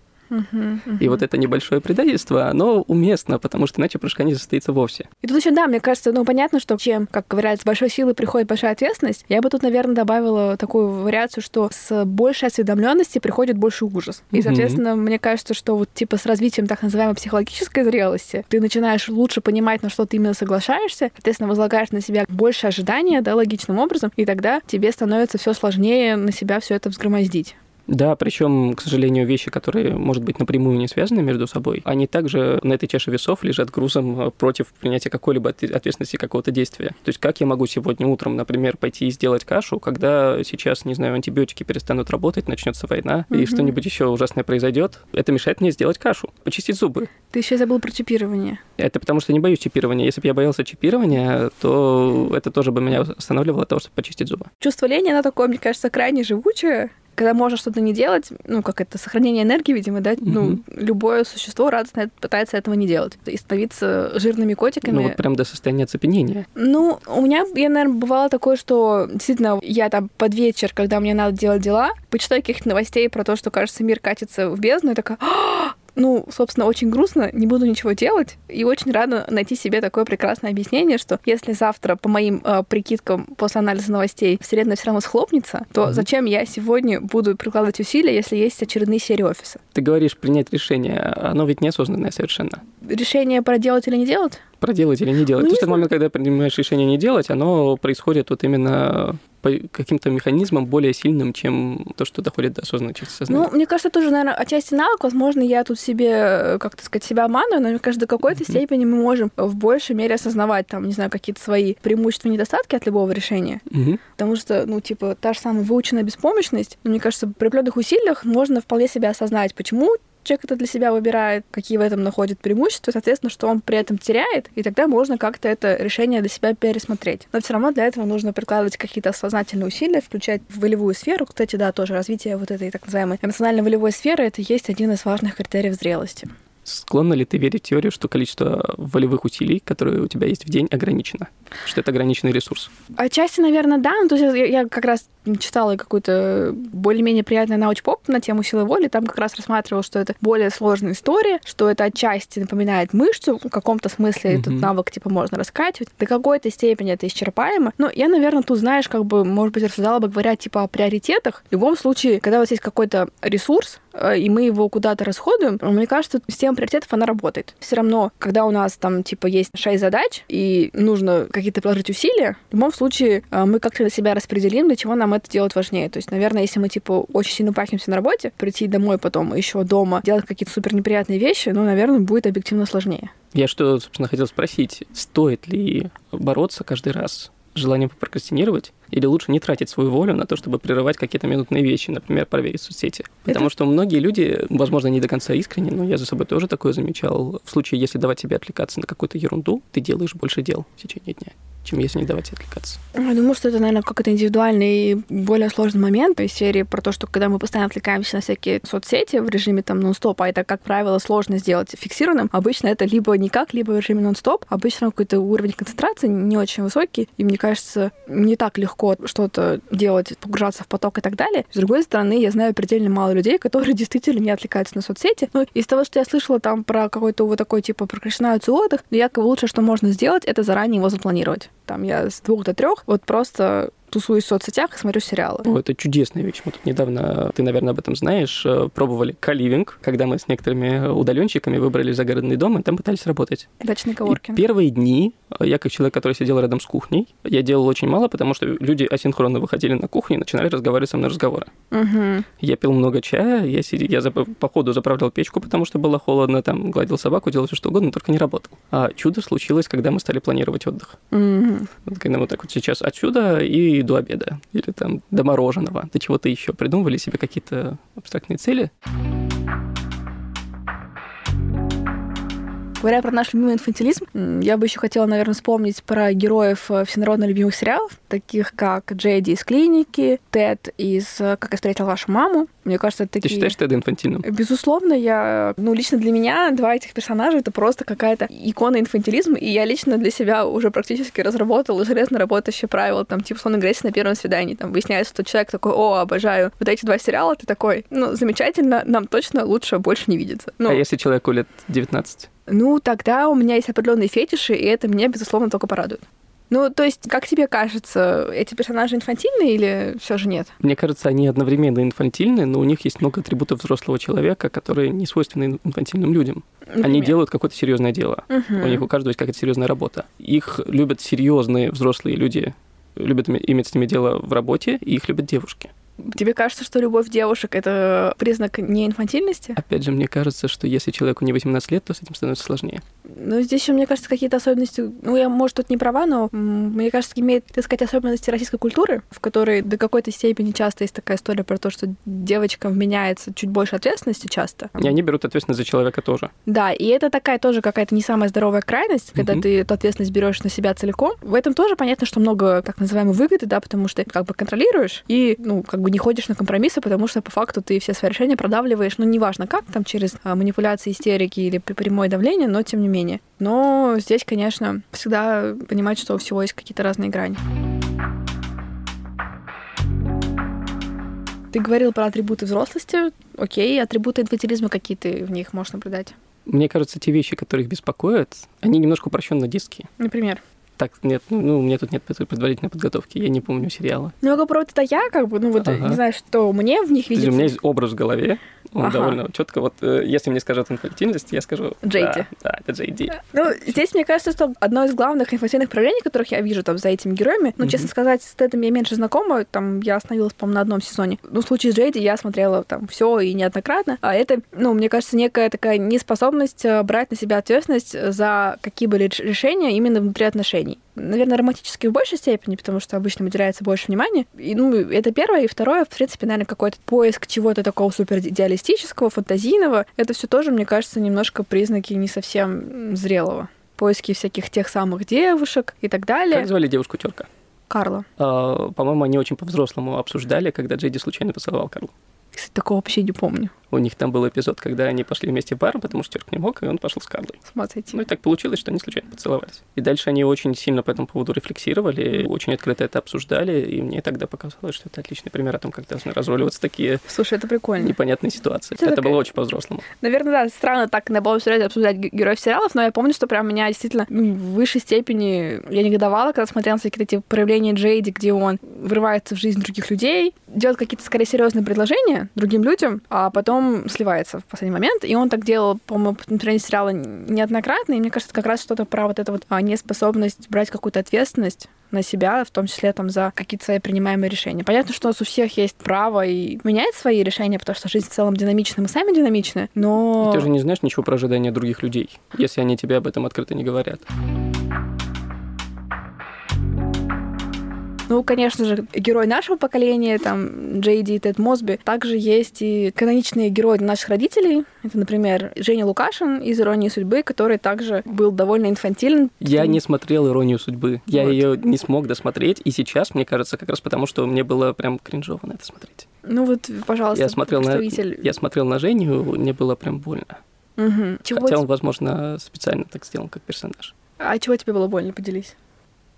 S1: И вот это небольшое предательство, оно уместно, потому что иначе прыжка не состоится вовсе.
S2: И тут еще, да, мне кажется, ну, понятно, что чем, как говорят, с большой силы приходит большая ответственность. Я бы тут, наверное, добавила такую вариацию, что с большей осведомленности приходит больше ужас. И, соответственно, uh-huh. мне кажется, что вот типа с развитием так называемой психологической зрелости ты начинаешь лучше понимать, на что ты именно соглашаешься, соответственно, возлагаешь на себя больше ожидания, да, логичным образом, и тогда тебе становится все сложнее на себя все это взгромоздить.
S1: Да, причем, к сожалению, вещи, которые, может быть, напрямую не связаны между собой, они также на этой чаше весов лежат грузом э, против принятия какой-либо ответственности какого-то действия. То есть как я могу сегодня утром, например, пойти и сделать кашу, когда сейчас, не знаю, антибиотики перестанут работать, начнется война, mm-hmm. и что-нибудь еще ужасное произойдет, это мешает мне сделать кашу, почистить зубы.
S2: Ты еще забыл про чипирование.
S1: Это потому что не боюсь чипирования. Если бы я боялся чипирования, то это тоже бы меня останавливало от того, чтобы почистить зубы.
S2: Чувство лени, оно такое, мне кажется, крайне живучее когда можно что-то не делать, ну, как это, сохранение энергии, видимо, да, mm-hmm. ну, любое существо радостно пытается этого не делать. И становиться жирными котиками.
S1: Ну, вот прям до состояния оцепенения.
S2: Ну, у меня, я, наверное, бывало такое, что действительно я там под вечер, когда мне надо делать дела, почитаю каких-то новостей про то, что, кажется, мир катится в бездну, и такая, «А, ну, собственно, очень грустно, не буду ничего делать, и очень рада найти себе такое прекрасное объяснение, что если завтра, по моим э, прикидкам, после анализа новостей, Вселенная все равно схлопнется, то mm-hmm. зачем я сегодня буду прикладывать усилия, если есть очередные серии офиса?
S1: Ты говоришь принять решение, оно ведь неосознанное совершенно.
S2: Решение проделать или не делать?
S1: Проделать или не делать. Ну, То есть, в момент, когда принимаешь решение не делать, оно происходит вот именно по каким-то механизмам более сильным, чем то, что доходит до осознанности сознания.
S2: Ну, мне кажется, тоже, наверное, отчасти навык. Возможно, я тут себе, э, как-то сказать, себя обманываю, но мне кажется, до какой-то mm-hmm. степени мы можем в большей мере осознавать, там, не знаю, какие-то свои преимущества и недостатки от любого решения.
S1: Mm-hmm.
S2: Потому что, ну, типа, та же самая выученная беспомощность, мне кажется, при определенных усилиях можно вполне себя осознать, почему человек это для себя выбирает, какие в этом находит преимущества, соответственно, что он при этом теряет, и тогда можно как-то это решение для себя пересмотреть. Но все равно для этого нужно прикладывать какие-то сознательные усилия, включать в волевую сферу. Кстати, да, тоже развитие вот этой так называемой эмоционально-волевой сферы — это есть один из важных критериев зрелости.
S1: Склонна ли ты верить в теорию, что количество волевых усилий, которые у тебя есть в день, ограничено? Что это ограниченный ресурс?
S2: Отчасти, наверное, да. Ну, то есть я, я как раз читала какую-то более-менее приятную науч-поп на тему силы воли. Там как раз рассматривал, что это более сложная история, что это отчасти напоминает мышцу. В каком-то смысле mm-hmm. этот навык, типа, можно раскачивать. До какой-то степени это исчерпаемо. Но я, наверное, тут, знаешь, как бы, может быть, рассуждала бы, говоря, типа, о приоритетах. В любом случае, когда у вас есть какой-то ресурс, и мы его куда-то расходуем, мне кажется, система приоритетов, она работает. Все равно, когда у нас там, типа, есть шесть задач, и нужно какие-то приложить усилия, в любом случае э, мы как-то для себя распределим, для чего нам это делать важнее. То есть, наверное, если мы, типа, очень сильно пахнемся на работе, прийти домой потом, еще дома, делать какие-то супер неприятные вещи, ну, наверное, будет объективно сложнее.
S1: Я что, собственно, хотел спросить, стоит ли бороться каждый раз желанием прокрастинировать, или лучше не тратить свою волю на то, чтобы прерывать какие-то минутные вещи, например, проверить соцсети. Потому Это... что многие люди, возможно, не до конца искренне, но я за собой тоже такое замечал. В случае, если давать себе отвлекаться на какую-то ерунду, ты делаешь больше дел в течение дня чем если не давать отвлекаться.
S2: Я думаю, что это, наверное, какой-то индивидуальный и более сложный момент из серии про то, что когда мы постоянно отвлекаемся на всякие соцсети в режиме там нон-стоп, а это, как правило, сложно сделать фиксированным, обычно это либо никак, либо в режиме нон-стоп. Обычно какой-то уровень концентрации не очень высокий, и мне кажется, не так легко что-то делать, погружаться в поток и так далее. С другой стороны, я знаю предельно мало людей, которые действительно не отвлекаются на соцсети. Ну, из того, что я слышала там про какой-то вот такой типа прокрастинацию отдых, якобы лучше, что можно сделать, это заранее его запланировать. Там я с двух до трех вот просто тусуюсь в соцсетях и смотрю сериалы.
S1: О, это чудесная вещь. Мы тут недавно, ты, наверное, об этом знаешь, э, пробовали каливинг, когда мы с некоторыми удаленщиками выбрали загородный дом и там пытались работать.
S2: Дачный коворкинг.
S1: Первые дни э, я, как человек, который сидел рядом с кухней, я делал очень мало, потому что люди асинхронно выходили на кухню и начинали разговаривать со мной разговоры.
S2: Угу.
S1: Я пил много чая, я, сидел, я по ходу заправлял печку, потому что было холодно, там гладил собаку, делал все что угодно, только не работал. А чудо случилось, когда мы стали планировать отдых.
S2: Угу.
S1: Когда мы так вот сейчас отсюда и до обеда, или там до мороженого, до чего-то еще. Придумывали себе какие-то абстрактные цели.
S2: Говоря про наш любимый инфантилизм, я бы еще хотела, наверное, вспомнить про героев э, всенародно любимых сериалов, таких как Джейди из клиники, Тед из э, «Как я встретил вашу маму». Мне кажется, это такие...
S1: Ты считаешь Теда инфантильным?
S2: Безусловно, я... Ну, лично для меня два этих персонажа — это просто какая-то икона инфантилизма, и я лично для себя уже практически разработала железно работающее правило, там, типа, условно говоря, на первом свидании, там, выясняется, что человек такой, о, обожаю вот эти два сериала, ты такой, ну, замечательно, нам точно лучше больше не видеться. Ну,
S1: а если человеку лет 19?
S2: Ну, тогда у меня есть определенные фетиши, и это меня, безусловно, только порадует. Ну, то есть, как тебе кажется, эти персонажи инфантильные или все же нет?
S1: Мне кажется, они одновременно инфантильны, но у них есть много атрибутов взрослого человека, которые не свойственны инфантильным людям. Например? Они делают какое-то серьезное дело.
S2: Угу.
S1: У них у каждого есть какая-то серьезная работа. Их любят серьезные взрослые люди, любят иметь с ними дело в работе, и их любят девушки.
S2: Тебе кажется, что любовь девушек — это признак не инфантильности?
S1: Опять же, мне кажется, что если человеку не 18 лет, то с этим становится сложнее.
S2: Ну, здесь еще, мне кажется, какие-то особенности... Ну, я, может, тут не права, но мне кажется, имеет, так сказать, особенности российской культуры, в которой до какой-то степени часто есть такая история про то, что девочкам вменяется чуть больше ответственности часто.
S1: И они берут ответственность за человека тоже.
S2: Да, и это такая тоже какая-то не самая здоровая крайность, когда mm-hmm. ты эту ответственность берешь на себя целиком. В этом тоже понятно, что много, так называемой, выгоды, да, потому что ты как бы контролируешь и, ну, как бы не ходишь на компромиссы, потому что по факту ты все свои решения продавливаешь, ну, неважно как, там, через а, манипуляции, истерики или прямое давление, но тем не менее. Но здесь, конечно, всегда понимать, что у всего есть какие-то разные грани. Ты говорил про атрибуты взрослости. Окей, атрибуты инфантилизма какие ты в них можешь наблюдать?
S1: Мне кажется, те вещи, которые их беспокоят, они немножко упрощенно детские.
S2: Например?
S1: Так, нет, ну, у меня тут нет предварительной подготовки, я не помню сериала.
S2: Ну, попробуй это я, как бы, ну, вот, ага. не знаю, что мне в них видится.
S1: У меня есть образ в голове, Он
S2: Ага.
S1: довольно четко. Вот э, если мне скажут инфантильность, я скажу...
S2: Джейди.
S1: Да, да, это Джейди.
S2: Ну, здесь, мне кажется, что одно из главных инфантильных проявлений, которых я вижу там за этими героями, ну,
S1: Мгм.
S2: честно сказать, с этим я меньше знакома, там я остановилась, по-моему, на одном сезоне. Ну, в случае с Джейди я смотрела там все и неоднократно, а это, ну, мне кажется, некая такая неспособность э, брать на себя ответственность за какие были реш- решения именно внутри отношений. Наверное, романтические в большей степени, потому что обычно уделяется больше внимания. И, ну, это первое. И второе, в принципе, наверное, какой-то поиск чего-то такого супер идеалистического, фантазийного. Это все тоже, мне кажется, немножко признаки не совсем зрелого. Поиски всяких тех самых девушек и так далее.
S1: Как звали девушку Терка?
S2: Карла.
S1: По-моему, они очень по-взрослому обсуждали, когда Джейди случайно поцеловал Карлу.
S2: Кстати, такого вообще не помню.
S1: У них там был эпизод, когда они пошли вместе в бар, потому что Терк не мог, и он пошел с Карлой.
S2: Смотрите.
S1: Ну и так получилось, что они случайно поцеловались. И дальше они очень сильно по этому поводу рефлексировали, очень открыто это обсуждали, и мне тогда показалось, что это отличный пример о том, как должны разруливаться такие
S2: Слушай, это прикольно.
S1: непонятные ситуации.
S2: Это
S1: Это
S2: такая-
S1: было очень по-взрослому.
S2: Наверное, да, странно так на полном серьезе обсуждать ге- героев сериалов, но я помню, что прям меня действительно ну, в высшей степени я негодовала, когда смотрела всякие эти проявления Джейди, где он врывается в жизнь других людей, делает какие-то скорее серьезные предложения другим людям, а потом сливается в последний момент. И он так делал, по-моему, на сериала неоднократно, и мне кажется, это как раз что-то про вот эту вот а, неспособность брать какую-то ответственность на себя, в том числе там за какие-то свои принимаемые решения. Понятно, что у нас у всех есть право и менять свои решения, потому что жизнь в целом динамична, мы сами динамичны, но...
S1: Ты же не знаешь ничего про ожидания других людей, если они тебе об этом открыто не говорят.
S2: Ну, конечно же, герой нашего поколения, там, Джейди и Тед Мосби, также есть и каноничные герои наших родителей. Это, например, Женя Лукашин из «Иронии судьбы», который также был довольно инфантилен.
S1: Я не смотрел «Иронию судьбы». Я
S2: Вот.
S1: ее не смог досмотреть, и сейчас, мне кажется, как раз потому, что мне было прям кринжово на это смотреть.
S2: Ну вот, пожалуйста,
S1: Я смотрел, на, я смотрел на Женю, мне было прям больно.
S2: Мгм. Чего
S1: Хотя он, возможно, специально так сделан как персонаж.
S2: А чего тебе было больно? Поделись.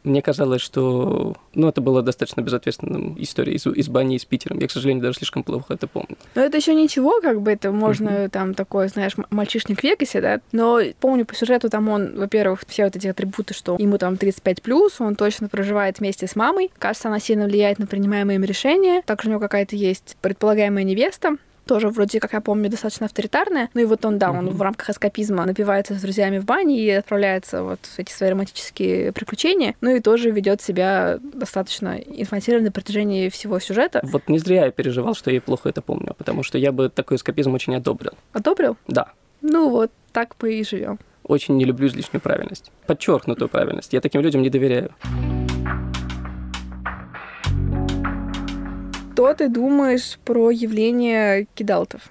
S1: Мне казалось, что ну, это было достаточно безответственным историей из, из бани с Питером. Я, к сожалению, даже слишком плохо это помню.
S2: Но это еще ничего, как бы это можно там такое, знаешь, мальчишник в Вегасе, да. Но помню по сюжету там он, во-первых, все вот эти атрибуты, что ему там 35 плюс, он точно проживает вместе с мамой. Кажется, она сильно влияет на принимаемые им решения. Также у него какая-то есть предполагаемая невеста. Тоже вроде, как я помню, достаточно авторитарная. Ну и вот он, да, он
S1: Мгм.
S2: в рамках эскапизма напивается с друзьями в бане и отправляется вот в эти свои романтические приключения. Ну и тоже ведет себя достаточно инфантильно на протяжении всего сюжета.
S1: Вот не зря я переживал, что я плохо это помню, потому что я бы такой эскапизм очень одобрил.
S2: Одобрил?
S1: Да,
S2: Ну вот, так мы и живем.
S1: очень не люблю излишнюю правильность. Подчеркнутую правильность. Я таким людям не доверяю.
S2: Что ты думаешь про явление кидалтов?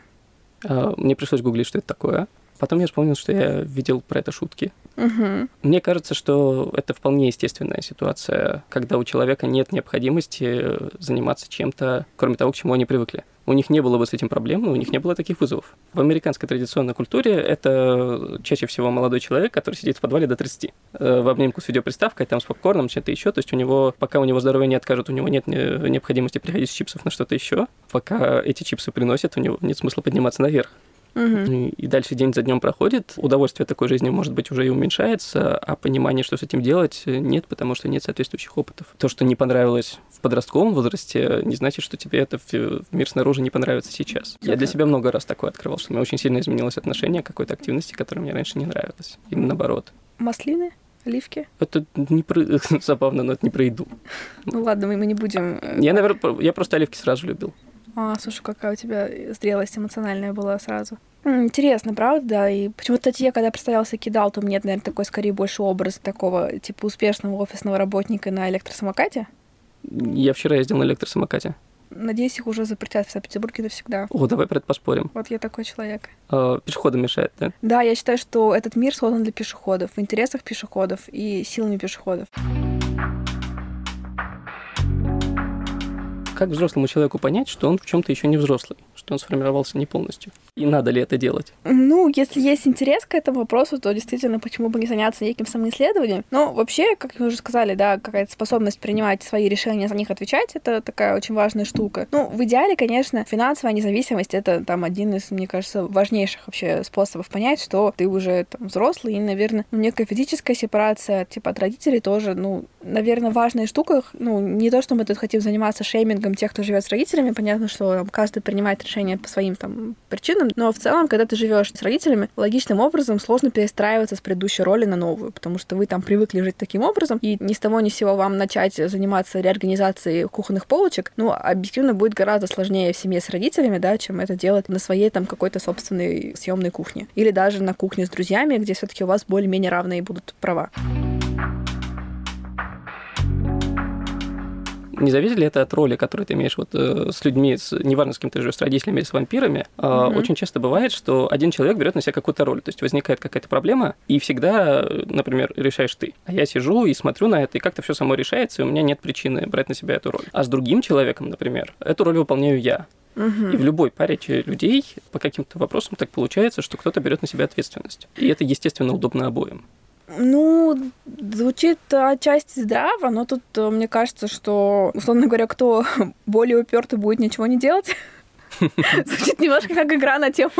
S1: А, Мне пришлось гуглить, что это такое. Потом я вспомнил, что я видел про это шутки.
S2: Угу.
S1: Мне кажется, что это вполне естественная ситуация, когда у человека нет необходимости заниматься чем-то, кроме того, к чему они привыкли. У них не было бы с этим проблем, у них не было таких вызовов. В американской традиционной культуре это чаще всего молодой человек, который сидит в подвале до 30, э, в обнимку с видеоприставкой, там с попкорном, чем-то еще. То есть у него, пока у него здоровье не откажет, у него нет не- необходимости приходить с чипсов на что-то еще. Пока эти чипсы приносят, у него нет смысла подниматься наверх.
S2: Угу.
S1: И и дальше день за днем проходит, удовольствие такой жизни, может быть, уже и уменьшается, а понимание, что с этим делать, нет, потому что нет соответствующих опытов. То, что не понравилось в подростковом возрасте, не значит, что тебе это в мир снаружи не понравится сейчас. Я для себя много раз такое открывал, что у меня очень сильно изменилось отношение к какой-то активности, которая мне раньше не нравилась. И наоборот.
S2: Маслины? Оливки?
S1: Это не про... забавно, но это не про еду.
S2: Ну ладно, мы, мы не будем... э,
S1: Я, наверное, я просто оливки сразу любил.
S2: А, слушай, какая у тебя зрелость эмоциональная была сразу. Интересно, правда, да. И почему-то я, когда представился кидал, то мне, наверное, такой скорее больше образ такого, типа, успешного офисного работника на электросамокате.
S1: Я вчера ездил на электросамокате.
S2: Надеюсь, их уже запретят в Санкт-Петербурге навсегда.
S1: О, давай про это поспорим.
S2: Вот я такой человек.
S1: А, Пешеходам мешает, да?
S2: Да, я считаю, что этот мир создан для пешеходов, в интересах пешеходов и силами пешеходов.
S1: Как взрослому человеку понять, что он в чем-то еще не взрослый, что он сформировался не полностью? И надо ли это делать?
S2: Ну, если есть интерес к этому вопросу, то действительно, почему бы не заняться неким самоисследованием? Ну, вообще, как мы уже сказали, да, какая-то способность принимать свои решения, за них отвечать, это такая очень важная штука. Ну, в идеале, конечно, финансовая независимость — это там один из, мне кажется, важнейших вообще способов понять, что ты уже там взрослый, и, наверное, ну, некая физическая сепарация, типа, от родителей тоже, ну, наверное, важная штука. Ну, не то, что мы тут хотим заниматься шеймингом тех, кто живет с родителями, понятно, что там, каждый принимает решение отношения по своим там причинам, но в целом, когда ты живешь с родителями, логичным образом сложно перестраиваться с предыдущей роли на новую, потому что вы там привыкли жить таким образом, и ни с того ни с сего вам начать заниматься реорганизацией кухонных полочек, ну, объективно будет гораздо сложнее в семье с родителями, да, чем это делать на своей там какой-то собственной съемной кухне. Или даже на кухне с друзьями, где все таки у вас более-менее равные будут права.
S1: Не зависит ли это от роли, которую ты имеешь вот э, с людьми, с, неважно, с кем ты живешь, с родителями или с вампирами? Mm-hmm. Очень часто бывает, что один человек берет на себя какую-то роль, то есть возникает какая-то проблема, и всегда, например, решаешь ты. А я сижу и смотрю на это, и как-то все само решается, и у меня нет причины брать на себя эту роль. А с другим человеком, например, эту роль выполняю я. Угу. И в любой паре людей по каким-то вопросам так получается, что кто-то берет на себя ответственность. И это, естественно, удобно обоим.
S2: Ну, звучит отчасти здраво, но тут э, мне кажется, что, условно говоря, кто более упертый будет ничего не делать, Звучит немножко как игра на тему,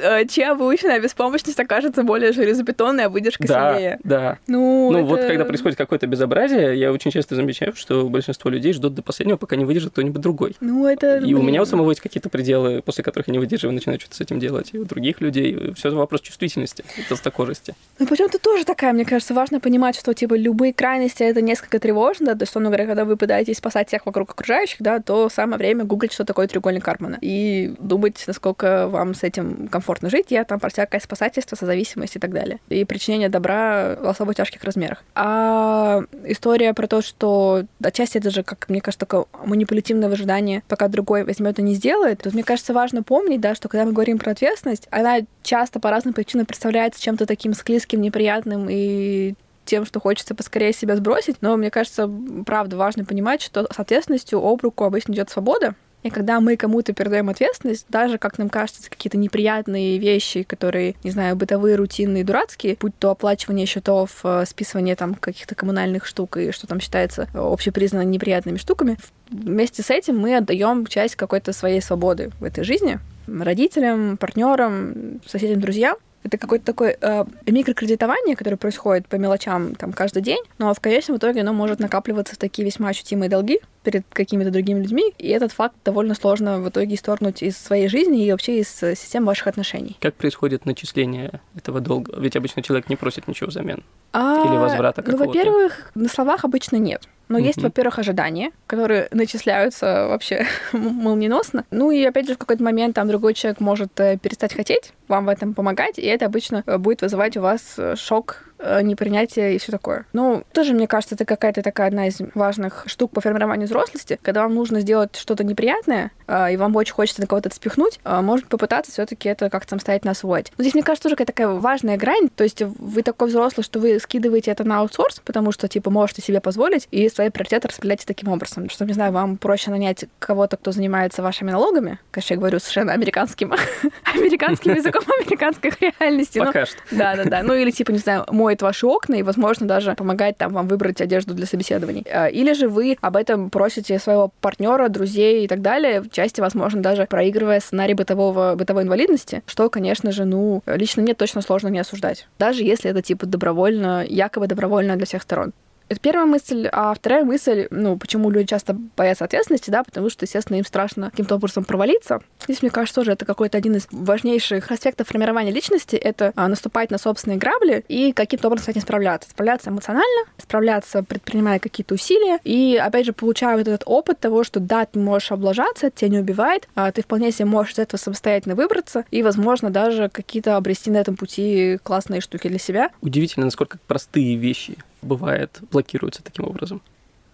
S2: э, чья выученная беспомощность окажется более железобетонной, а выдержка
S1: да,
S2: сильнее.
S1: Да, Ну, ну это... вот когда происходит какое-то безобразие, я очень часто замечаю, что большинство людей ждут до последнего, пока не выдержит кто-нибудь другой.
S2: Ну, это...
S1: И у меня у самого есть какие-то пределы, после которых я не выдерживаю, начинаю что-то с этим делать. И у других людей все вопрос чувствительности, толстокожести.
S2: Ну, причем ты тоже такая, мне кажется, важно понимать, что, типа, любые крайности — это несколько тревожно, то есть, говоря, когда вы пытаетесь спасать всех вокруг окружающих, да, то самое время гуглить, что такое треугольник Кармана. И думать, насколько вам с этим комфортно жить. Я там про всякое спасательство, созависимость и так далее. И причинение добра в особо тяжких размерах. А история про то, что отчасти это же, как мне кажется, такое манипулятивное ожидание, пока другой возьмет и не сделает. Тут, мне кажется, важно помнить, да, что когда мы говорим про ответственность, она часто по разным причинам представляется чем-то таким склизким, неприятным и тем, что хочется поскорее себя сбросить. Но мне кажется, правда, важно понимать, что с ответственностью об руку обычно идет свобода, и когда мы кому-то передаем ответственность, даже, как нам кажется, какие-то неприятные вещи, которые, не знаю, бытовые, рутинные, дурацкие, будь то оплачивание счетов, э, списывание там каких-то коммунальных штук и что там считается общепризнанно неприятными штуками, вместе с этим мы отдаем часть какой-то своей свободы в этой жизни родителям, партнерам, соседям, друзьям. Это какое-то такое э, микрокредитование, которое происходит по мелочам там каждый день, но в конечном итоге оно может накапливаться в такие весьма ощутимые долги перед какими-то другими людьми, и этот факт довольно сложно в итоге исторгнуть из своей жизни и вообще из системы ваших отношений.
S1: Как происходит начисление этого долга? Ведь обычно человек не просит ничего взамен. А, Или возврата
S2: какого-то. Ну, во-первых, на словах обычно нет. Но mm-hmm. есть, во-первых, ожидания, которые начисляются вообще молниеносно. Ну и опять же, в какой-то момент там другой человек может э, перестать хотеть вам в этом помогать, и это обычно э, будет вызывать у вас э, шок Э, непринятие и все такое. Ну, тоже, мне кажется, это какая-то такая одна из важных штук по формированию взрослости, когда вам нужно сделать что-то неприятное, э, и вам очень хочется на кого-то спихнуть, э, может попытаться все-таки это как-то самостоятельно освоить. Но здесь, мне кажется, тоже какая-то такая важная грань, то есть вы такой взрослый, что вы скидываете это на аутсорс, потому что, типа, можете себе позволить, и свои приоритеты распределяете таким образом, что, не знаю, вам проще нанять кого-то, кто занимается вашими налогами, конечно, я говорю совершенно американским, американским языком американской реальности.
S1: Пока что.
S2: Да-да-да. Ну или, типа, не знаю, моет ваши окна и, возможно, даже помогает там вам выбрать одежду для собеседований. А, или же вы об этом просите своего партнера, друзей и так далее, в части, возможно, даже проигрывая сценарий бытового, бытовой инвалидности, что, конечно же, ну, лично мне точно сложно не осуждать. Даже если это, типа, добровольно, якобы добровольно для всех сторон. Это первая мысль. А вторая мысль, ну, почему люди часто боятся ответственности, да, потому что, естественно, им страшно каким-то образом провалиться. Здесь, мне кажется, тоже это какой-то один из важнейших аспектов формирования личности, это а, наступать на собственные грабли и каким-то образом с этим справляться. Справляться эмоционально, справляться, предпринимая какие-то усилия, и, опять же, получая вот этот опыт того, что да, ты можешь облажаться, тебя не убивает, а ты вполне себе можешь из этого самостоятельно выбраться, и, возможно, даже какие-то обрести на этом пути классные штуки для себя.
S1: Удивительно, насколько простые вещи бывает, блокируется таким образом.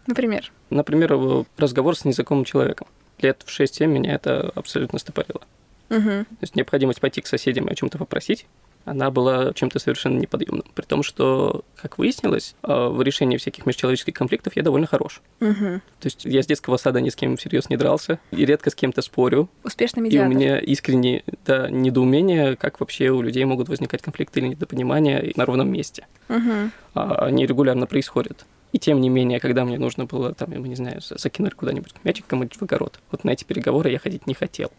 S2: Например?
S1: Например, разговор с незнакомым человеком. Лет в 6-7 меня это абсолютно стопорило.
S2: Угу. То
S1: есть необходимость пойти к соседям и о чем-то попросить, она была чем-то совершенно неподъемным. При том, что, как выяснилось, а, в решении всяких межчеловеческих конфликтов я довольно хорош.
S2: Угу.
S1: То есть я с детского сада ни с кем всерьез не дрался, и редко с кем-то спорю.
S2: Успешный медиатор.
S1: И у меня искренне да, недоумение, как вообще у людей могут возникать конфликты или недопонимания на ровном месте.
S2: Угу.
S1: Они регулярно происходят. И тем не менее, когда мне нужно было, там, я не знаю, закинуть куда-нибудь мячик кому-нибудь в огород, вот на эти переговоры я ходить не хотел.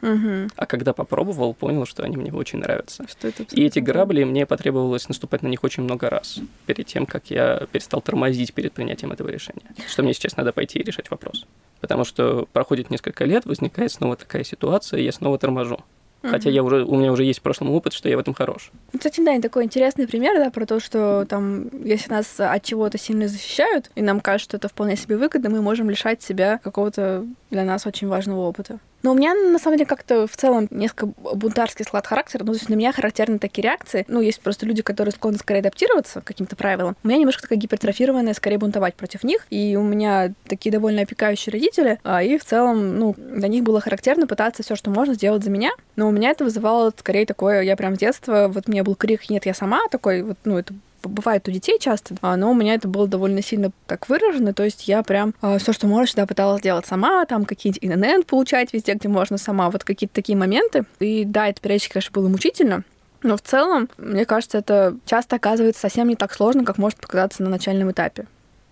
S2: Мгм.
S1: А когда попробовал, понял, что они мне очень нравятся.
S2: Что это?
S1: И эти грабли, мне потребовалось наступать на них очень много раз, перед тем, как я перестал тормозить перед принятием этого решения. Что мне сейчас надо пойти и решать вопрос. Потому что проходит несколько лет, возникает снова такая ситуация, и я снова торможу. Хотя я уже, у меня уже есть в прошлом опыт, что я в этом хорош.
S2: Ну, Кстати, да, и такой интересный пример, да, про то, что там, если нас от чего-то сильно защищают, и нам кажется, что это вполне себе выгодно, мы можем лишать себя какого-то для нас очень важного опыта. Но у меня, на самом деле, как-то в целом несколько бунтарский склад характера. Ну, то есть для меня характерны такие реакции. Ну, есть просто люди, которые склонны скорее адаптироваться к каким-то правилам. У меня немножко такая гипертрофированная, скорее бунтовать против них. И у меня такие довольно опекающие родители. а, И в целом, ну, для них было характерно пытаться все, что можно, сделать за меня. Но у меня это вызывало скорее такое, я прям с детства, вот у меня был крик «нет, я сама», такой вот, ну, это бывает у детей часто, а, но у меня это было довольно сильно так выражено, то есть я прям все, что можно, всегда пыталась делать сама, там какие-нибудь ИНН получать везде, где можно сама, вот какие-то такие моменты. И да, это периодически, конечно, было мучительно, но в целом, мне кажется, это часто оказывается совсем не так сложно, как может показаться на начальном этапе.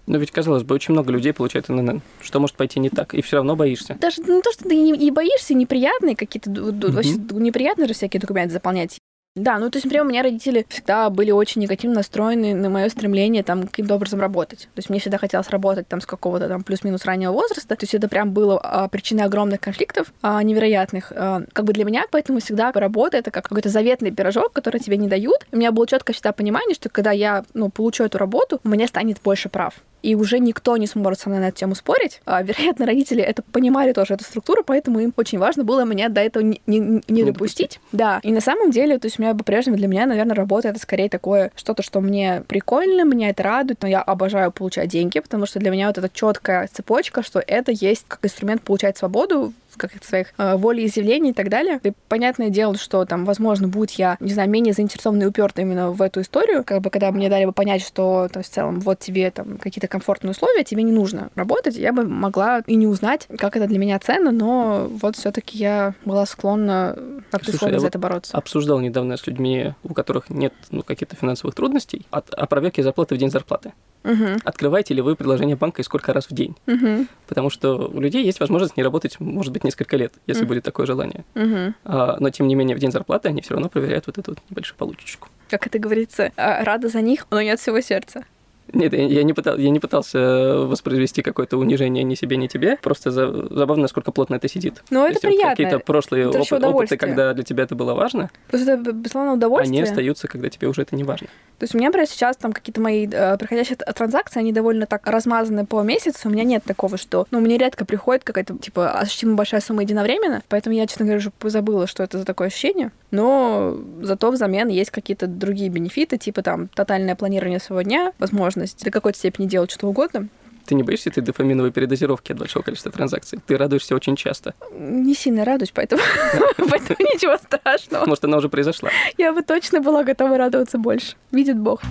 S1: Но ведь, казалось бы, очень много людей получает ННН. Что может пойти не так? И все равно боишься.
S2: Даже не то, что ты не, не боишься, неприятные какие-то, ду-
S1: Мгм.
S2: вообще неприятные же всякие документы заполнять. Да, ну то есть, например, у меня родители всегда были очень негативно настроены на мое стремление там каким-то образом работать. То есть мне всегда хотелось работать там с какого-то там плюс-минус раннего возраста. То есть это прям было а, причиной огромных конфликтов а, невероятных. А, как бы для меня, поэтому всегда работа это как какой-то заветный пирожок, который тебе не дают. У меня было четко всегда понимание, что когда я ну, получу эту работу, меня станет больше прав и уже никто не сможет со мной на эту тему спорить. А, вероятно, родители это понимали тоже, эту структуру, поэтому им очень важно было меня до этого не, не- не
S1: Не
S2: допустить. Да, и на самом деле, то есть у меня по-прежнему для меня, наверное, работа это скорее такое что-то, что мне прикольно, меня это радует, но я обожаю получать деньги, потому что для меня вот эта четкая цепочка, что это есть как инструмент получать свободу каких-то своих э, волеизъявлений и так далее. И понятное дело, что там, возможно, будь я, не знаю, менее заинтересованной и упёртой именно в эту историю, как бы когда мне дали бы понять, что то есть, в целом вот тебе там какие-то комфортные условия, тебе не нужно работать, я бы могла и не узнать, как это для меня ценно, но вот все таки я была склонна как-то
S1: я
S2: за это бороться.
S1: Обсуждал недавно с людьми, у которых нет ну, каких-то финансовых трудностей, от, о проверке зарплаты в день зарплаты.
S2: Мгм.
S1: Открываете ли вы предложение банка и сколько раз в день?
S2: Мгм.
S1: Потому что у людей есть возможность не работать, может быть, несколько лет, если
S2: Мгм.
S1: будет такое желание.
S2: Мгм.
S1: А, но, тем не менее, в день зарплаты они все равно проверяют вот эту вот небольшую получечку.
S2: Как это говорится, а, рада за них, но не от всего сердца.
S1: Нет, я, не, пытал- я не пытался воспроизвести какое-то унижение ни себе, ни тебе. Просто за- забавно, насколько плотно это сидит.
S2: Но
S1: То
S2: это
S1: есть вот
S2: приятно.
S1: Какие-то прошлые
S2: Это
S1: опыт- опыты, когда для тебя это было важно,
S2: Просто это, безусловно, удовольствие.
S1: они остаются, когда тебе уже это не важно.
S2: То есть у меня, например, сейчас там какие-то мои э, приходящие транзакции, они довольно так размазаны по месяцу. У меня нет такого, что... Ну, мне редко приходит какая-то, типа, ощутимо большая сумма единовременно. Поэтому я, честно говоря, уже забыла, что это за такое ощущение. Но зато взамен есть какие-то другие бенефиты, типа там тотальное планирование своего дня, возможность до какой-то степени делать что угодно.
S1: Ты не боишься этой дофаминовой передозировки от большого количества транзакций? Ты радуешься очень часто.
S2: Не сильно радуюсь, поэтому, поэтому ничего страшного.
S1: Может, она уже произошла.
S2: Я бы точно была готова радоваться больше. Видит Бог.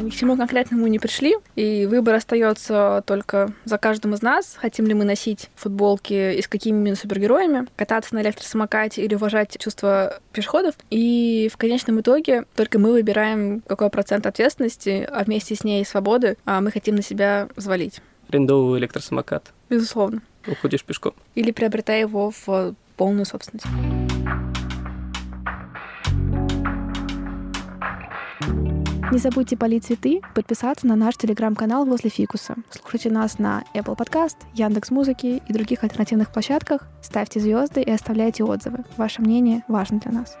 S2: Ни к чему конкретному не пришли, и выбор остается только за каждым из нас. Хотим ли мы носить футболки и с какими именно супергероями, кататься на электросамокате или уважать чувства пешеходов. И в конечном итоге только мы выбираем, какой процент ответственности, а вместе с ней и свободы а, мы хотим на себя взвалить.
S1: Арендовывай электросамокат.
S2: Безусловно.
S1: Уходишь пешком.
S2: Или приобретая его в полную собственность. Не забудьте полить цветы, подписаться на наш телеграм-канал возле фикуса. Слушайте нас на Apple Podcast, Яндекс Музыки и других альтернативных площадках. Ставьте звезды и оставляйте отзывы. Ваше мнение важно для нас.